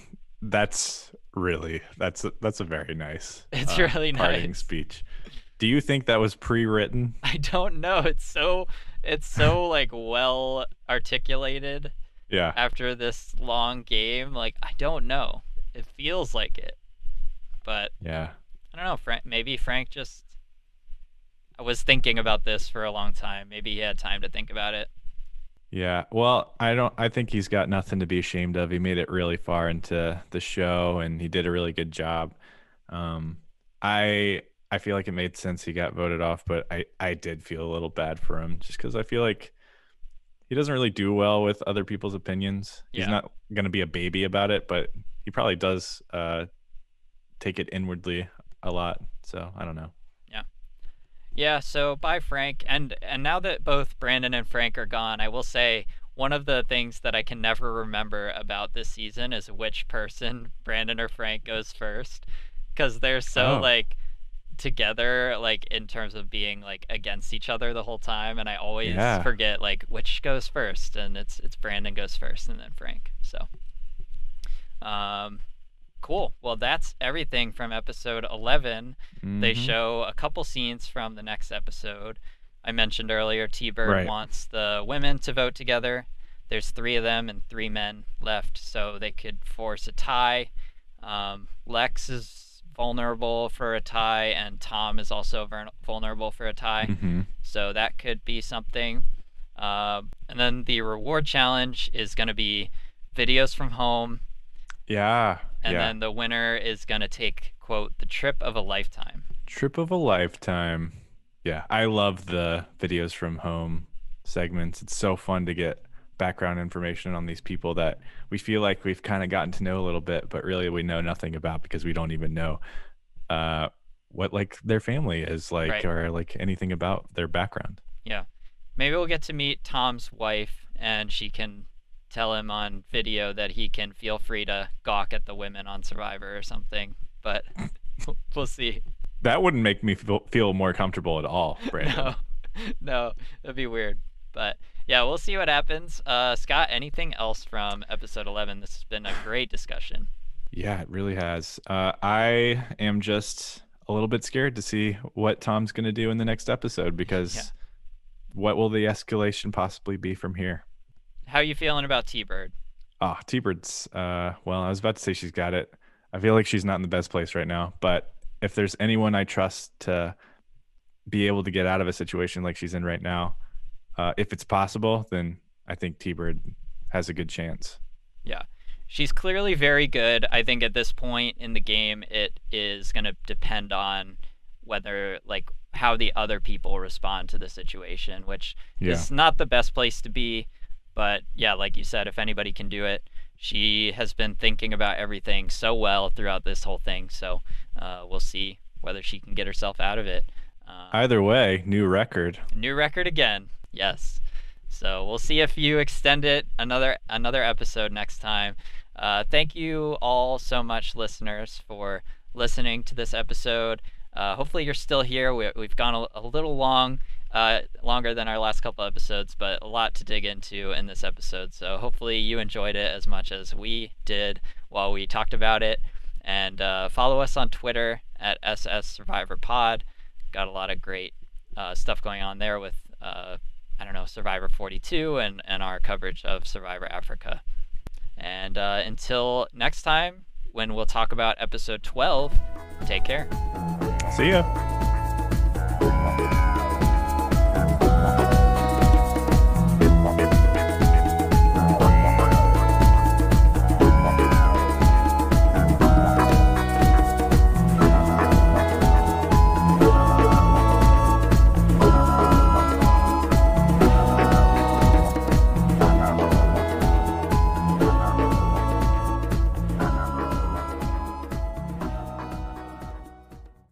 That's really that's a, that's a very nice. It's uh, really parting nice. speech. Do you think that was pre-written? I don't know. It's so it's so like well articulated Yeah. after this long game. Like I don't know. It feels like it, but Yeah. I don't know. Frank, maybe Frank just I was thinking about this for a long time. Maybe he had time to think about it. Yeah. Well, I don't I think he's got nothing to be ashamed of. He made it really far into the show and he did a really good job. Um I I feel like it made sense he got voted off, but I I did feel a little bad for him just cuz I feel like he doesn't really do well with other people's opinions. He's not going to be a baby about it, but he probably does uh take it inwardly a lot. So, I don't know. Yeah, so bye Frank. And and now that both Brandon and Frank are gone, I will say one of the things that I can never remember about this season is which person, Brandon or Frank, goes first. Because they're so Oh. like together, like in terms of being like against each other the whole time, and I always Yeah. forget like which goes first, and it's it's Brandon goes first and then Frank. So um cool. Well that's everything from episode eleven. They Mhm. show a couple scenes from the next episode. I mentioned earlier, T Bird Right. wants the women to vote together. There's three of them and three men left, so they could force a tie. Um, Lex is vulnerable for a tie, and Tom is also ver- vulnerable for a tie. Mhm. So that could be something. Uh, and then the reward challenge is going to be videos from home, Yeah. And yeah. then the winner is going to take, quote, the trip of a lifetime. Trip of a lifetime. Yeah, I love the videos from home segments. It's so fun to get background information on these people that we feel like we've kind of gotten to know a little bit, but really we know nothing about because we don't even know uh, what like their family is like Right. or like anything about their background. Yeah. Maybe we'll get to meet Tom's wife and she can tell him on video that he can feel free to gawk at the women on Survivor or something. But we'll see. That wouldn't make me feel, feel more comfortable at all, Brandon. No, no, that'd be weird. But yeah, we'll see what happens. Uh, Scott, anything else from episode 11? This has been a great discussion. Yeah, it really has. Uh, I am just a little bit scared to see what Tom's going to do in the next episode because Yeah. what will the escalation possibly be from here? How are you feeling about T-Bird? Ah, T-Bird's. Uh, well, I was about to say she's got it. I feel like she's not in the best place right now. But if there's anyone I trust to be able to get out of a situation like she's in right now, uh, if it's possible, then I think T-Bird has a good chance. Yeah. She's clearly very good. I think at this point in the game, it is going to depend on whether, like, how the other people respond to the situation, which Yeah. is not the best place to be. But yeah, like you said, if anybody can do it, she has been thinking about everything so well throughout this whole thing. So uh, we'll see whether she can get herself out of it. Uh, Either way, new record. New record again. Yes. So we'll see if you extend it another another episode next time. Uh, thank you all so much, listeners, for listening to this episode. Uh, hopefully you're still here. We, we've gone a, a little long, uh, longer than our last couple episodes, but a lot to dig into in this episode. So hopefully you enjoyed it as much as we did while we talked about it. And uh, follow us on Twitter at SS Survivor Pod. Got a lot of great uh, stuff going on there with uh, I don't know Survivor 42 and and our coverage of Survivor Africa. And uh, until next time, when we'll talk about episode 12, take care. See ya.